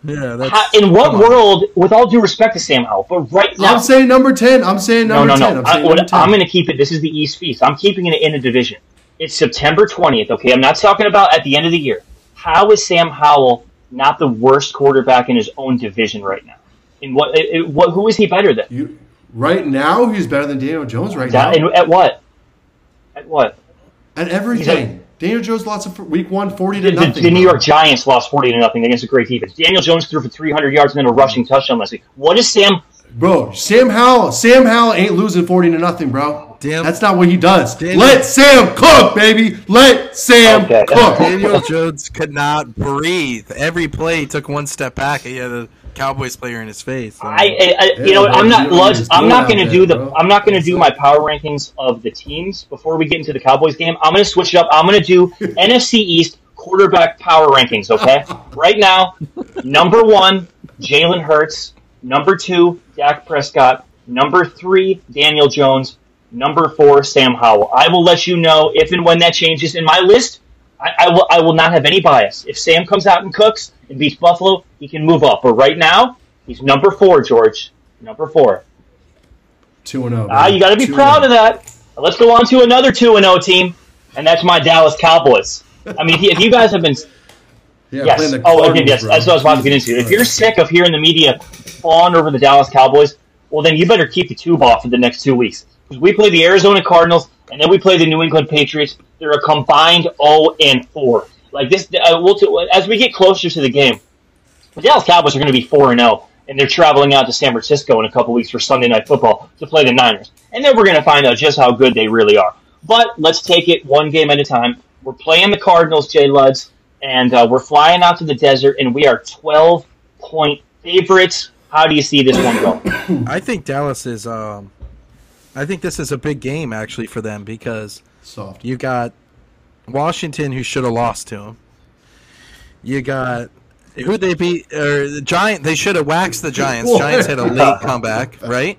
Yeah, uh, that's how, in what world, with all due respect to Sam Howell, but right now, I'm saying number 10. I'm saying no, number no, 10. no. I'm I, what, 10. I'm going to keep it. This is the East Feast. I'm keeping it in a division. It's September 20th. Okay, I'm not talking about at the end of the year. How is Sam Howell not the worst quarterback in his own division right now? In what? It- what who is he better than? You, right now, he's better than Daniel Jones right That- now. and at what? At what? At everything. Daniel Jones lost of week one, 40 to The, the, nothing. the New. York Giants lost 40 to nothing against a great defense. Daniel Jones threw for 300 yards and then a rushing mm. touchdown last week. What is Sam? Bro, Sam Howell, Sam Howell ain't losing 40 to nothing, bro. Damn. That's not what he does. Daniel- Let Sam cook, baby. Let Sam Okay. cook. Daniel Jones could not breathe. Every play he took one step back. He had a Cowboys player in his face. I, I, I you yeah, know, I'm not. you I'm not going to do the. bro. I'm not going to do my power rankings of the teams before we get into the Cowboys game. I'm going to switch it up. I'm going to do NFC East quarterback power rankings. Okay, right now, number one, Jalen Hurts. Number two, Dak Prescott. Number three, Daniel Jones. Number four, Sam Howell. I will let you know if and when that changes in my list. I, I will. I will not have any bias. If Sam comes out and cooks and beats Buffalo, he can move up. But right now, he's number four, George. Number four. 2 and 0. Ah, you got to be proud of that. Let's go on to another two and zero team, and that's my Dallas Cowboys. I mean, if you, guys have been Yeah, yes, oh, again, yes, bro. that's what I was about to get into. If you're sick of hearing the media fawn over the Dallas Cowboys, well, then you better keep the tube off for the next two weeks because we play the Arizona Cardinals and then we play the New England Patriots. They're a combined zero and four. Like this, uh, we'll t- as we get closer to the game, the Dallas Cowboys are going to be four and zero, and they're traveling out to San Francisco in a couple weeks for Sunday Night Football to play the Niners, and then we're going to find out just how good they really are. But let's take it one game at a time. We're playing the Cardinals, Jay Luds, and uh, we're flying out to the desert, and we are twelve point favorites. How do you see this one go? I think Dallas is. Um, I think this is a big game actually for them because Soft. you got Washington who should have lost to them. You got who they beat or the Giant. They should have waxed the Giants. Giants had a late comeback, right?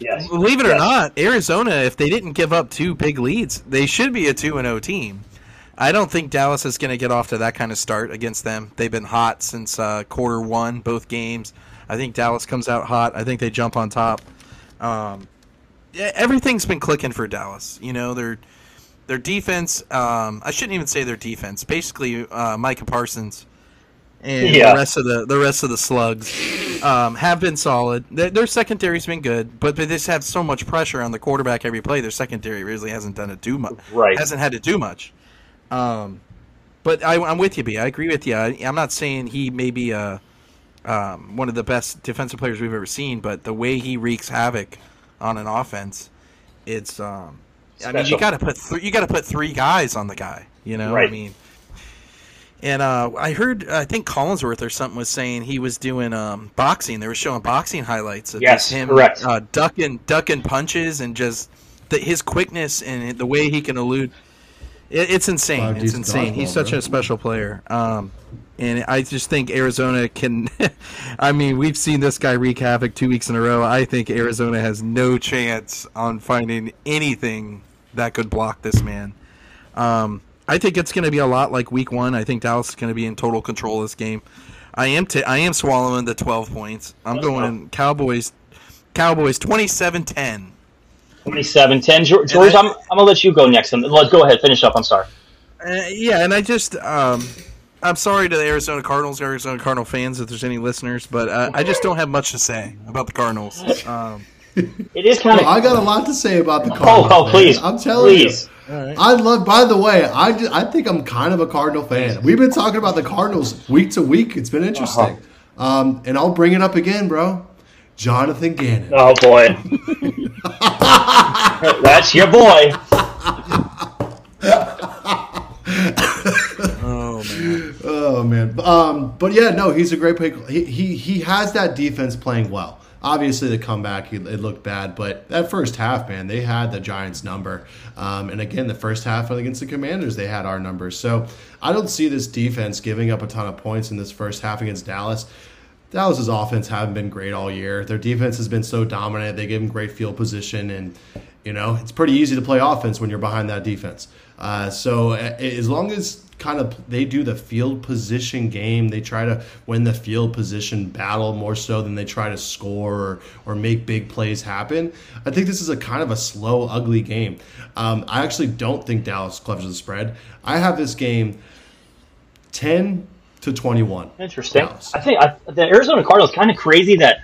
Yes. Believe it or not, Arizona, if they didn't give up two big leads, they should be a 2 and 0 team. I don't think Dallas is going to get off to that kind of start against them. They've been hot since uh, quarter one, both games. I think Dallas comes out hot. I think they jump on top. Um, everything's been clicking for Dallas. You know, their their defense. Um, I shouldn't even say their defense. Basically, uh, Micah Parsons and Yeah. the rest of the the rest of the slugs um, have been solid. Their, their secondary's been good, but they just have so much pressure on the quarterback every play. Their secondary really hasn't done it too much. Right. Hasn't had to do much. Um, but I, I'm with you, B. I agree with you. I, I'm not saying he may be a um, one of the best defensive players we've ever seen, but the way he wreaks havoc on an offense, it's. Um, I mean, you got to put th- you got to put three guys on the guy. You know, I mean. And uh, I heard, I think Collinsworth or something was saying he was doing um, boxing. They were showing boxing highlights of Yes, him correct. Uh, ducking, ducking punches and just the, his quickness and the way he can elude. It, it's insane. Five it's D's insane. He's such bro. a special player. Um, and I just think Arizona can. I mean, we've seen this guy wreak havoc two weeks in a row. I think Arizona has no chance on finding anything that could block this man. Um, I think it's going to be a lot like Week One. I think Dallas is going to be in total control of this game. I am. T- I am swallowing the twelve points. I'm going Cowboys. Cowboys 27-10. 27 10. George, George I'm, I'm going to let you go next. Let's go ahead. Finish up. I'm sorry. Uh, yeah, and I just um, I'm sorry to the Arizona Cardinals, Arizona Cardinal fans, if there's any listeners, but uh, I just don't have much to say about the Cardinals. Um, It is kind Well, of. I got a lot to say about the Cardinals. Oh, oh, man. please. I'm telling please. you. I love. By the way, I, ju- I think I'm kind of a Cardinal fan. We've been talking about the Cardinals week to week. It's been interesting. Uh-huh. Um, and I'll bring it up again, bro. Jonathan Gannon. Oh, boy. That's your boy. oh man, Oh man, um, but yeah, no, he's a great player. He, he he has that defense playing well. Obviously, the comeback it, looked bad, but that first half, man, they had the Giants' number. Um, and again, the first half against the Commanders, they had our numbers. So I don't see this defense giving up a ton of points in this first half against Dallas. Dallas's offense haven't been great all year. Their defense has been so dominant. They give them great field position, and you know it's pretty easy to play offense when you're behind that defense. Uh, so as long as kind of they do the field position game, they try to win the field position battle more so than they try to score or, or make big plays happen. I think this is a kind of a slow, ugly game. Um, I actually don't think Dallas covers the spread. I have this game ten to twenty-one. Interesting. Dallas. I think I, the Arizona Cardinals kind of crazy that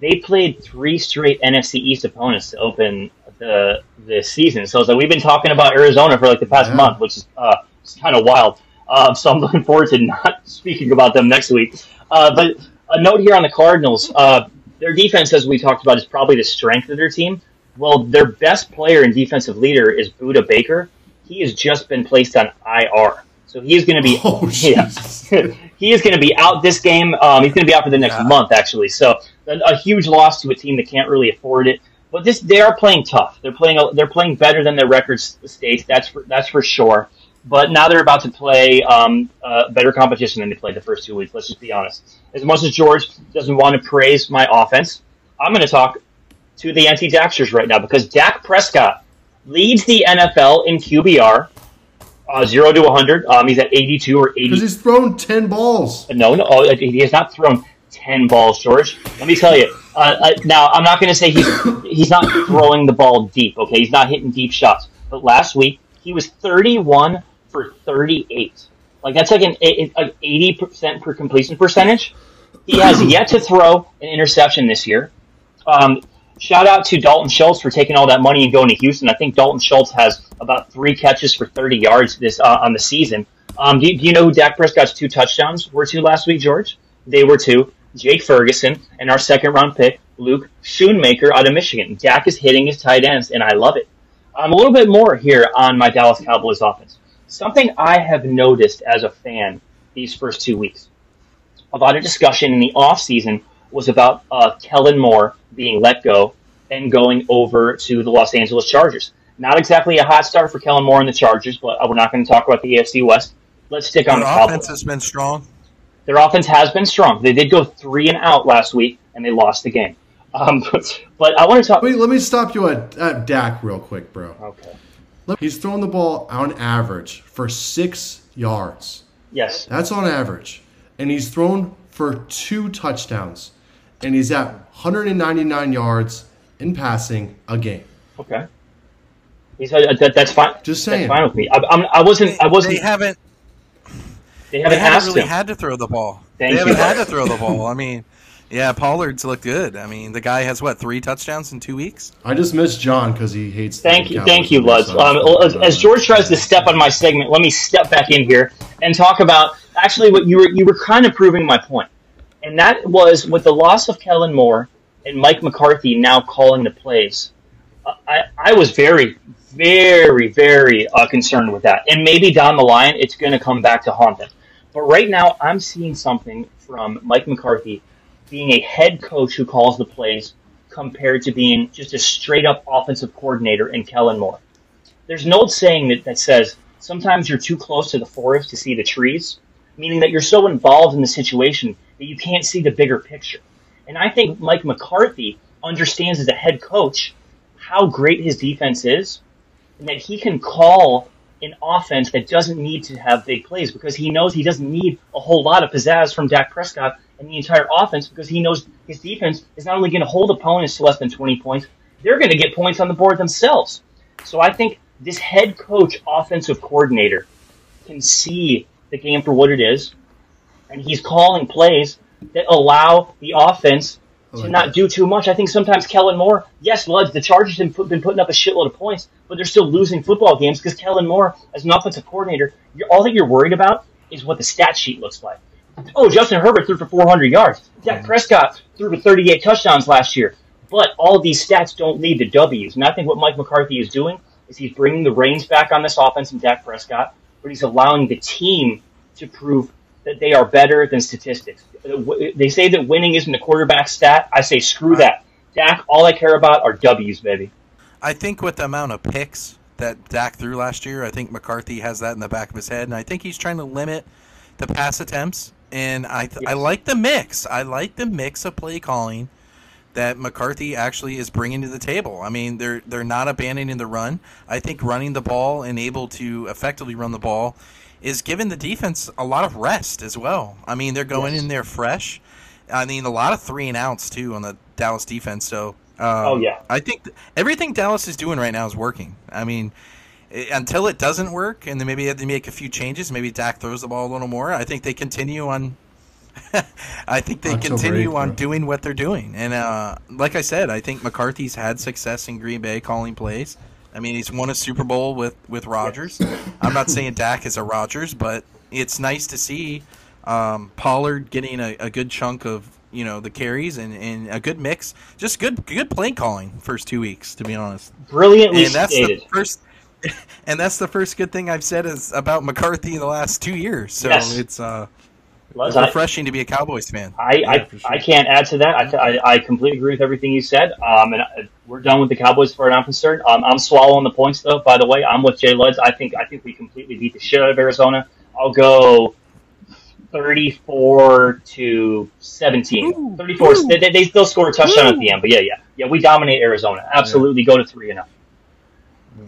they played three straight NFC East opponents to open the the season. So it's like we've been talking about Arizona for like the past Yeah. month, which is uh, kind of wild. Uh, so I'm looking forward to not speaking about them next week. Uh, but a note here on the Cardinals: uh, their defense, as we talked about, is probably the strength of their team. Well, their best player and defensive leader is Budda Baker. He has just been placed on IR. So he is going to be Oh, yeah. He is going to be out this game. Um, he's going to be out for the next Yeah. month, actually. So a, a huge loss to a team that can't really afford it. But this, they are playing tough. They're playing. They're playing better than their records states. That's for, that's for sure. But now they're about to play um, uh, better competition than they played the first two weeks. Let's just be honest. As much as George doesn't want to praise my offense, I'm going to talk to the anti-Daxers right now because Dak Prescott leads the NFL in QBR, uh, zero to 100. Um, he's at 82 or 80. Because he's thrown 10 balls. No, no, oh, he has not thrown ten balls, George. Let me tell you. Uh, uh, now, I'm not going to say he's he's not throwing the ball deep. Okay, he's not hitting deep shots. But last week he was 31 for 38. Like that's like an an 80 percent per completion percentage. He has yet to throw an interception this year. Um, shout out to Dalton Schultz for taking all that money and going to Houston. I think Dalton Schultz has about three catches for 30 yards this uh, on the season. Um, do, you- do you know who Dak Prescott's two touchdowns were to last week, George? They were to Jake Ferguson and our second round pick, Luke Schoonmaker out of Michigan. Dak is hitting his tight ends, and I love it. Um, a little bit more here on my Dallas Cowboys offense. Something I have noticed as a fan these first two weeks. A lot of discussion in the offseason was about uh, Kellen Moore being let go and going over to the Los Angeles Chargers. Not exactly a hot start for Kellen Moore and the Chargers, but we're not going to talk about the AFC West. Let's stick on their the Cowboys. offense has been strong. Their offense has been strong. They did go three and out last week, and they lost the game. Um, but, but I want to talk. Wait, let me stop you at, at Dak real quick, bro. Okay. He's throwing the ball on average for six yards. Yes. That's on average. And he's thrown for two touchdowns. And he's at 199 yards in passing a game. Okay. He's, uh, that, that's fine. Just saying. That's fine with me. I, I'm, I wasn't. I wasn't. They haven't. They They haven't haven't really him. had to throw the ball. Thank they haven't you. had to throw the ball. I mean, yeah, Pollard's looked good. I mean, the guy has what three touchdowns in two weeks. I just missed John because he hates. the Thank you, thank you, and Lutz. Um, as, as George tries to step on my segment, let me step back in here and talk about actually what you were you were kind of proving my point. And that was with the loss of Kellen Moore and Mike McCarthy now calling the plays. I, I was very, very, very uh, concerned with that. And maybe down the line, it's going to come back to haunt them. But right now, I'm seeing something from Mike McCarthy being a head coach who calls the plays compared to being just a straight up offensive coordinator in Kellen Moore. There's an old saying that, that says sometimes you're too close to the forest to see the trees, meaning that you're so involved in the situation that you can't see the bigger picture. And I think Mike McCarthy understands as a head coach how great his defense is and that he can call an offense that doesn't need to have big plays because he knows he doesn't need a whole lot of pizzazz from Dak Prescott and the entire offense because he knows his defense is not only going to hold opponents to less than 20 points, they're going to get points on the board themselves. So I think this head coach offensive coordinator can see the game for what it is, and he's calling plays that allow the offense oh, to not do too much. I think sometimes Kellen Moore, yes, Luds, the Chargers have been putting up a shitload of points, but they're still losing football games because Kellen Moore, as an offensive coordinator, all that you're worried about is what the stat sheet looks like. Oh, Justin Herbert threw for 400 yards. Dak Prescott threw for 38 touchdowns last year. But all these stats don't lead to W's. And I think what Mike McCarthy is doing is he's bringing the reins back on this offense in Dak Prescott, but he's allowing the team to prove that they are better than statistics. They say that winning isn't a quarterback stat. I say screw that. Dak, all I care about are W's, baby. I think with the amount of picks that Dak threw last year, I think McCarthy has that in the back of his head, and I think he's trying to limit the pass attempts. And I th- I like the mix. I like the mix of play calling that McCarthy actually is bringing to the table. I mean, they're they're not abandoning the run. I think running the ball and able to effectively run the ball is giving the defense a lot of rest as well. I mean, they're going yes. in there fresh. I mean, a lot of three and outs too on the Dallas defense. So, um, oh yeah, I think th- everything Dallas is doing right now is working. I mean, it, until it doesn't work, and then maybe they have to make a few changes. Maybe Dak throws the ball a little more. I think they continue on. I think they That's continue so on doing what they're doing, and uh, like I said, I think McCarthy's had success in Green Bay calling plays. I mean, he's won a Super Bowl with with Rodgers. I'm not saying Dak is a Rodgers, but it's nice to see um, Pollard getting a, a, good chunk of you know the carries and, and a good mix. Just good good play calling first two weeks, to be honest. Brilliantly and that's stated. The first, and that's the first good thing I've said is about McCarthy in the last two years. So yes. it's uh, it's refreshing to be a Cowboys fan. I yeah, I, sure. I, can't add to that. I, I, I, completely agree with everything you said. Um, and I, we're done with the Cowboys for I'm concerned. Um, I'm swallowing the points though. By the way, I'm with Jay Luds. I think I think we completely beat the shit out of Arizona. I'll go 34 to 17. Ooh, 34. Ooh. They, they, still score a touchdown Ooh. at the end, but yeah, yeah, yeah. We dominate Arizona. Absolutely, yeah. go to three and zero.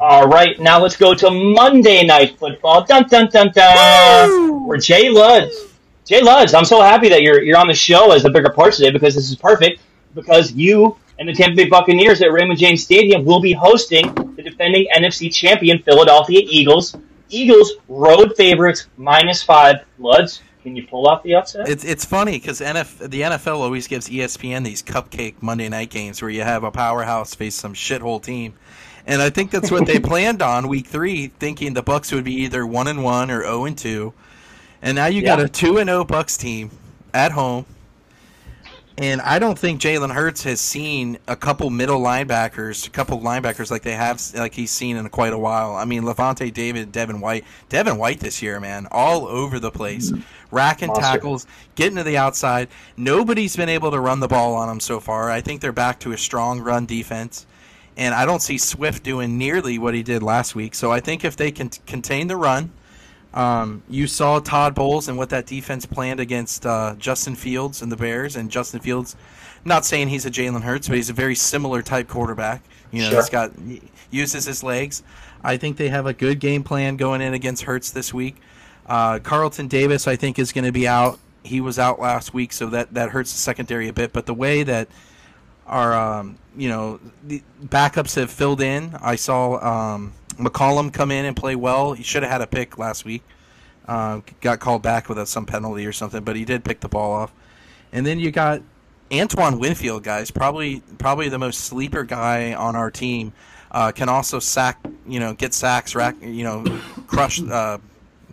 All right, now let's go to Monday Night Football. Dun dun dun dun. Where Jay Luds Jay Luds, I'm so happy that you're you're on the show as the bigger part today because this is perfect because you and the Tampa Bay Buccaneers at Raymond James Stadium will be hosting the defending NFC champion Philadelphia Eagles. Eagles road favorites minus five. Luds, can you pull off the upset? It's it's funny because NF, the NFL always gives ESPN these cupcake Monday night games where you have a powerhouse face some shithole team. And I think that's what they planned on week three, thinking the Bucks would be either one and one or zero oh and two and now you yeah. got a two and zero oh Bucks team at home. And I don't think Jalen Hurts has seen a couple middle linebackers, a couple linebackers like they have, like he's seen in quite a while. I mean, Lavonte David, Devin White, Devin White this year, man, all over the place, mm-hmm. racking Monster. tackles, getting to the outside. Nobody's been able to run the ball on him so far. I think they're back to a strong run defense, and I don't see Swift doing nearly what he did last week. So I think if they can contain the run um, you saw Todd Bowles and what that defense planned against uh, Justin Fields and the Bears. And Justin Fields, not saying he's a Jalen Hurts, but he's a very similar type quarterback. You know, sure. he's got he uses his legs. I think they have a good game plan going in against Hurts this week. Uh, Carlton Davis, I think, is going to be out. He was out last week, so that that hurts the secondary a bit. But the way that our um, you know the backups have filled in, I saw. Um, McCollum come in and play well. He should have had a pick last week. Uh, got called back without some penalty or something, but he did pick the ball off. And then you got Antoine Winfield, guys, probably probably the most sleeper guy on our team. Uh, can also sack, you know, get sacks, rack, you know, crush, uh,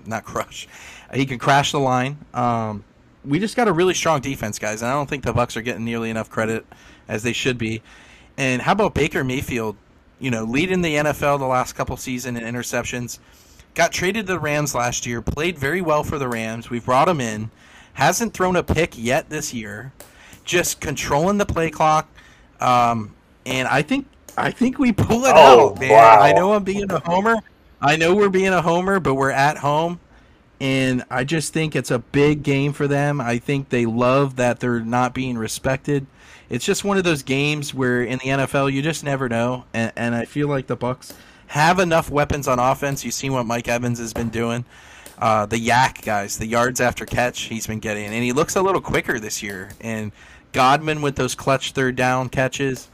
not crush. He can crash the line. Um, we just got a really strong defense, guys, and I don't think the Bucks are getting nearly enough credit as they should be. And how about Baker Mayfield? You know, leading the NFL the last couple seasons in interceptions. Got traded to the Rams last year. Played very well for the Rams. We've brought him in. Hasn't thrown a pick yet this year. Just controlling the play clock. Um, and I think I think we pull it Oh, out, man. wow. I know I'm being a homer. I know we're being a homer, but we're at home and I just think it's a big game for them. I think they love that they're not being respected. It's just one of those games where in the NFL you just never know, and, and I feel like the Bucks have enough weapons on offense. You've seen what Mike Evans has been doing. Uh, the YAC guys, the yards after catch he's been getting, and he looks a little quicker this year. And Godwin with those clutch third down catches.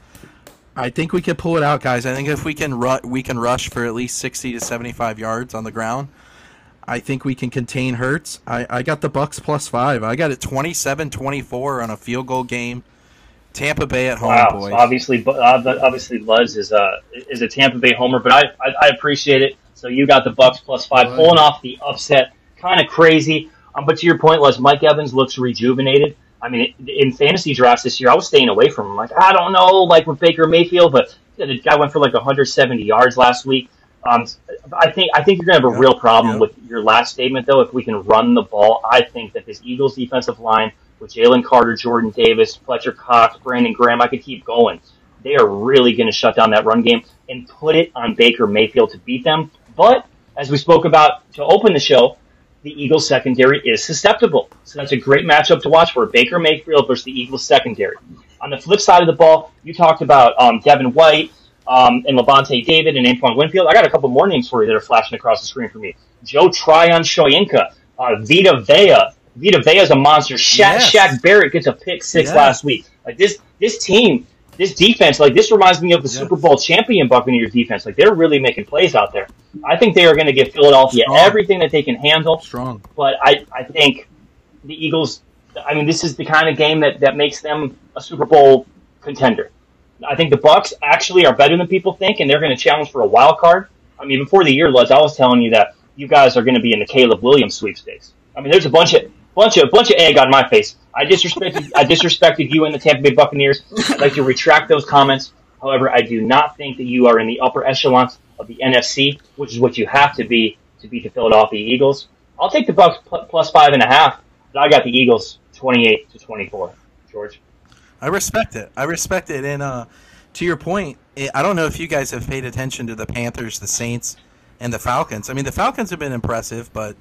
I think we can pull it out, guys. I think if we can ru- we can rush for at least sixty to seventy-five yards on the ground. I think we can contain Hurts. I, I got the Bucks plus five. I got it 27-24 on a field goal game. Tampa Bay at home, Wow. boys. Obviously, uh, obviously, Luz is a is a Tampa Bay homer, but I, I I appreciate it. So you got the Bucks plus five, pulling off the upset. Kind of crazy. Um, but to your point, Luz, Mike Evans looks rejuvenated. I mean, in fantasy drafts this year, I was staying away from him. Like, I don't know, like with Baker Mayfield, but the guy went for like 170 yards last week. Um, I think I think you're gonna have a Yeah. real problem Yeah. with your last statement, though. If we can run the ball, I think that this Eagles defensive line with Jalen Carter, Jordan Davis, Fletcher Cox, Brandon Graham, I could keep going. They are really going to shut down that run game and put it on Baker Mayfield to beat them. But as we spoke about to open the show, the Eagles secondary is susceptible. So that's a great matchup to watch for Baker Mayfield versus the Eagles secondary. On the flip side of the ball, you talked about um, Devin White um, and Lavonte David and Antoine Winfield. I got a couple more names for you that are flashing across the screen for me. Joe Tryon Shoyinka, uh, Vita Vea. Vita Vea is a monster. Shaq, Yes. Shaq Barrett gets a pick six Yeah. last week. Like this, this team, this defense, like this reminds me of the Yeah. Super Bowl champion Buccaneers defense. Like they're really making plays out there. I think they are going to give Philadelphia Strong. everything that they can handle Strong. but I, I think the Eagles. I mean, this is the kind of game that, that makes them a Super Bowl contender. I think the Bucks actually are better than people think, and they're going to challenge for a wild card. I mean, before the year, Lutz, I was telling you that you guys are going to be in the Caleb Williams sweepstakes. I mean, there's a bunch of bunch of bunch of egg on my face. I disrespected I disrespected you and the Tampa Bay Buccaneers. I'd like to retract those comments. However, I do not think that you are in the upper echelons of the NFC, which is what you have to be to beat the Philadelphia Eagles. I'll take the Bucks plus five and a half, but I got the Eagles twenty-eight to twenty-four. George, I respect it. I respect it. And uh, to your point, i I don't know if you guys have paid attention to the Panthers, the Saints, and the Falcons. I mean, the Falcons have been impressive, but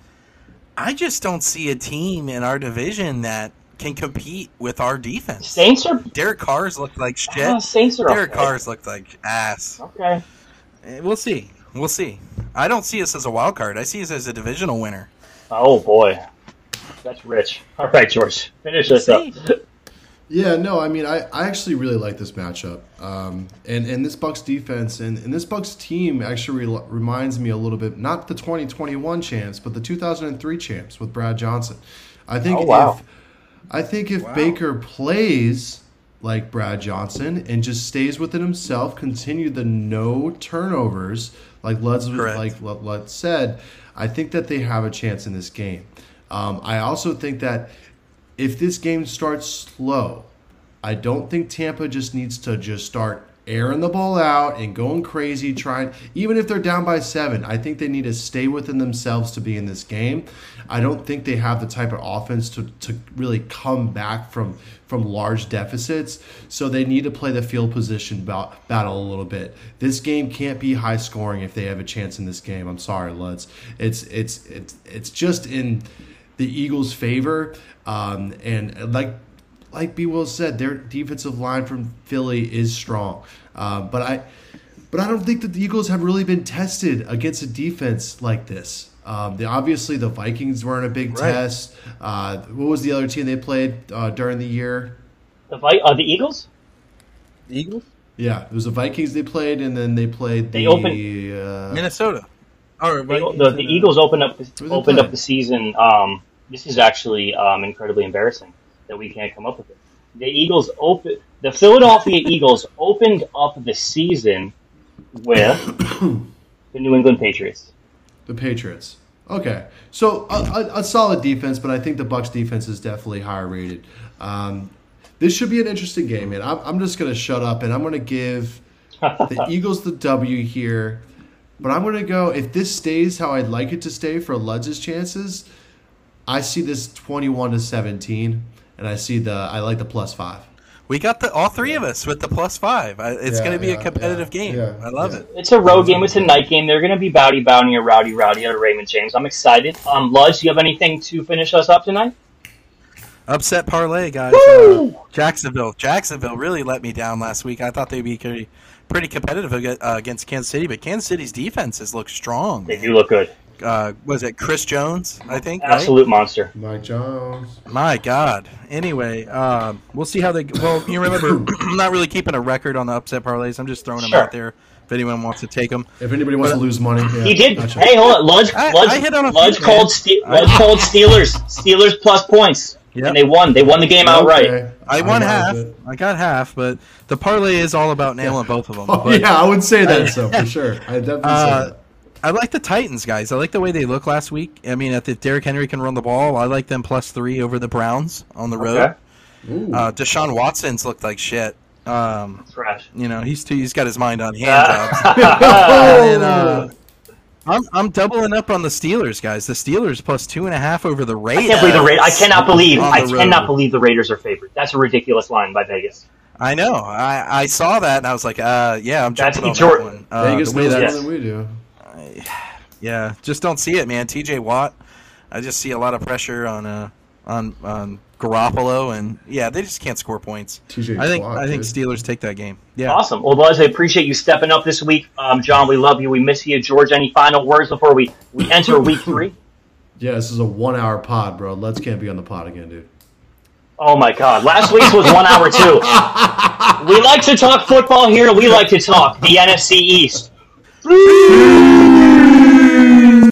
I just don't see a team in our division that can compete with our defense. Saints are Derek Carr's looked like shit. uh, Saints are Derek okay. Carr's looked like ass. Okay, Eh, We'll see. We'll see. I don't see us as a wild card. I see us as a divisional winner. oh boy, that's rich. All right, George, finish this up. Yeah, no, I mean, I, I actually really like this matchup. Um, and, and this Bucks defense and, and this Bucks team actually re- reminds me a little bit, not the 2021 champs, but the 2003 champs with Brad Johnson. I think Oh, wow. if I think if Baker plays like Brad Johnson and just stays within himself, continue the no turnovers, like Lutz, like Lutz said, I think that they have a chance in this game. Um, I also think that if this game starts slow, I don't think Tampa just needs to just start airing the ball out and going crazy trying even if they're down by 7 I think they need to stay within themselves to be in this game. I don't think they have the type of offense to, to really come back from from large deficits. So they need to play the field position ba- battle a little bit. This game can't be high scoring if they have a chance in this game. I'm sorry Lutz it's it's it's it's just in the Eagles' favor. Um, and like like B. Will said, their defensive line from Philly is strong. Uh, but I but I don't think that the Eagles have really been tested against a defense like this. Um, they, obviously, the Vikings weren't a big Right. test. Uh, what was the other team they played uh, during the year? The Vi- uh, the Eagles. The Eagles? Yeah, it was the Vikings they played, and then they played the They opened- uh, Minnesota. Or They, the, the Eagles opened up the, opened play? up the season. Um, this is actually um, incredibly embarrassing that we can't come up with it. The Eagles open the Philadelphia Eagles opened up the season with the New England Patriots. the Patriots. Okay, so a, a, a solid defense, but I think the Bucks defense is definitely higher rated. Um, this should be an interesting game, man. I'm, I'm just gonna shut up and I'm gonna give the Eagles the W here, but I'm gonna go if this stays how I'd like it to stay for Ludz's chances. I see this 21 to 17, and I see the I like the plus five. We got the all three of us with the plus five. It's Yeah, going to be yeah, a competitive yeah, game. yeah, I love yeah. it. It's a road game. It's a night game. They're going to be bowdy bowdy or rowdy rowdy out of Raymond James. I'm excited. Um, Lodge, do you have anything to finish us up tonight? Upset parlay, guys. Uh, Jacksonville. Jacksonville really let me down last week. I thought they'd be pretty, pretty competitive uh, against Kansas City, but Kansas City's defenses look strong. They do look good. Uh, was it Chris Jones? I think. right? Absolute monster. Mike Jones. My God. Anyway, um, we'll see how they. Well, you remember, I'm not really keeping a record on the upset parlays. I'm just throwing them Sure. out there if anyone wants to take them. If anybody wants to lose money, yeah, He did. gotcha. Hey, hold on. Lodge, I- Lodge, I hit on a Lodge few, called, man. Ste- I- Lodge called Steelers. Steelers plus points. Yep. And they won. They won the game outright. Okay. I won know, half. but- I got half, but the parlay is all about nailing both of them. Oh, But, yeah, I would say that so for sure. I definitely Uh, say that. I like the Titans, guys. I like the way they look last week. I mean, if Derrick Henry can run the ball, I like them plus three over the Browns on the road. Okay. Uh, Deshaun Watson's looked like shit. Um, Trash. you know, he's too, he's got his mind on hand jobs. Oh! And, uh, I'm I'm doubling up on the Steelers, guys. The Steelers plus two and a half over the Raiders. I can't believe the Ra- I cannot believe. I the road. cannot believe the Raiders are favored. That's a ridiculous line by Vegas. I know. I, I saw that and I was like, uh, yeah, I'm That's jumping on Detroit. that one. Uh, Vegas the way knows more Yes. than we do. Yeah, just don't see it, man. T.J. Watt, I just see a lot of pressure on uh on on Garoppolo, and yeah, they just can't score points. TJ I think Watt, I think dude. Steelers take that game. Yeah, Awesome. Well, Lodge, I appreciate you stepping up this week. Um, John, we love you. We miss you. George, any final words before we, we enter week three? Yeah, this is a one-hour pod, bro. Let's can't be on the pod again, dude. Oh my God! Last week's was one hour too. We like to talk football here. We like to talk the NFC East.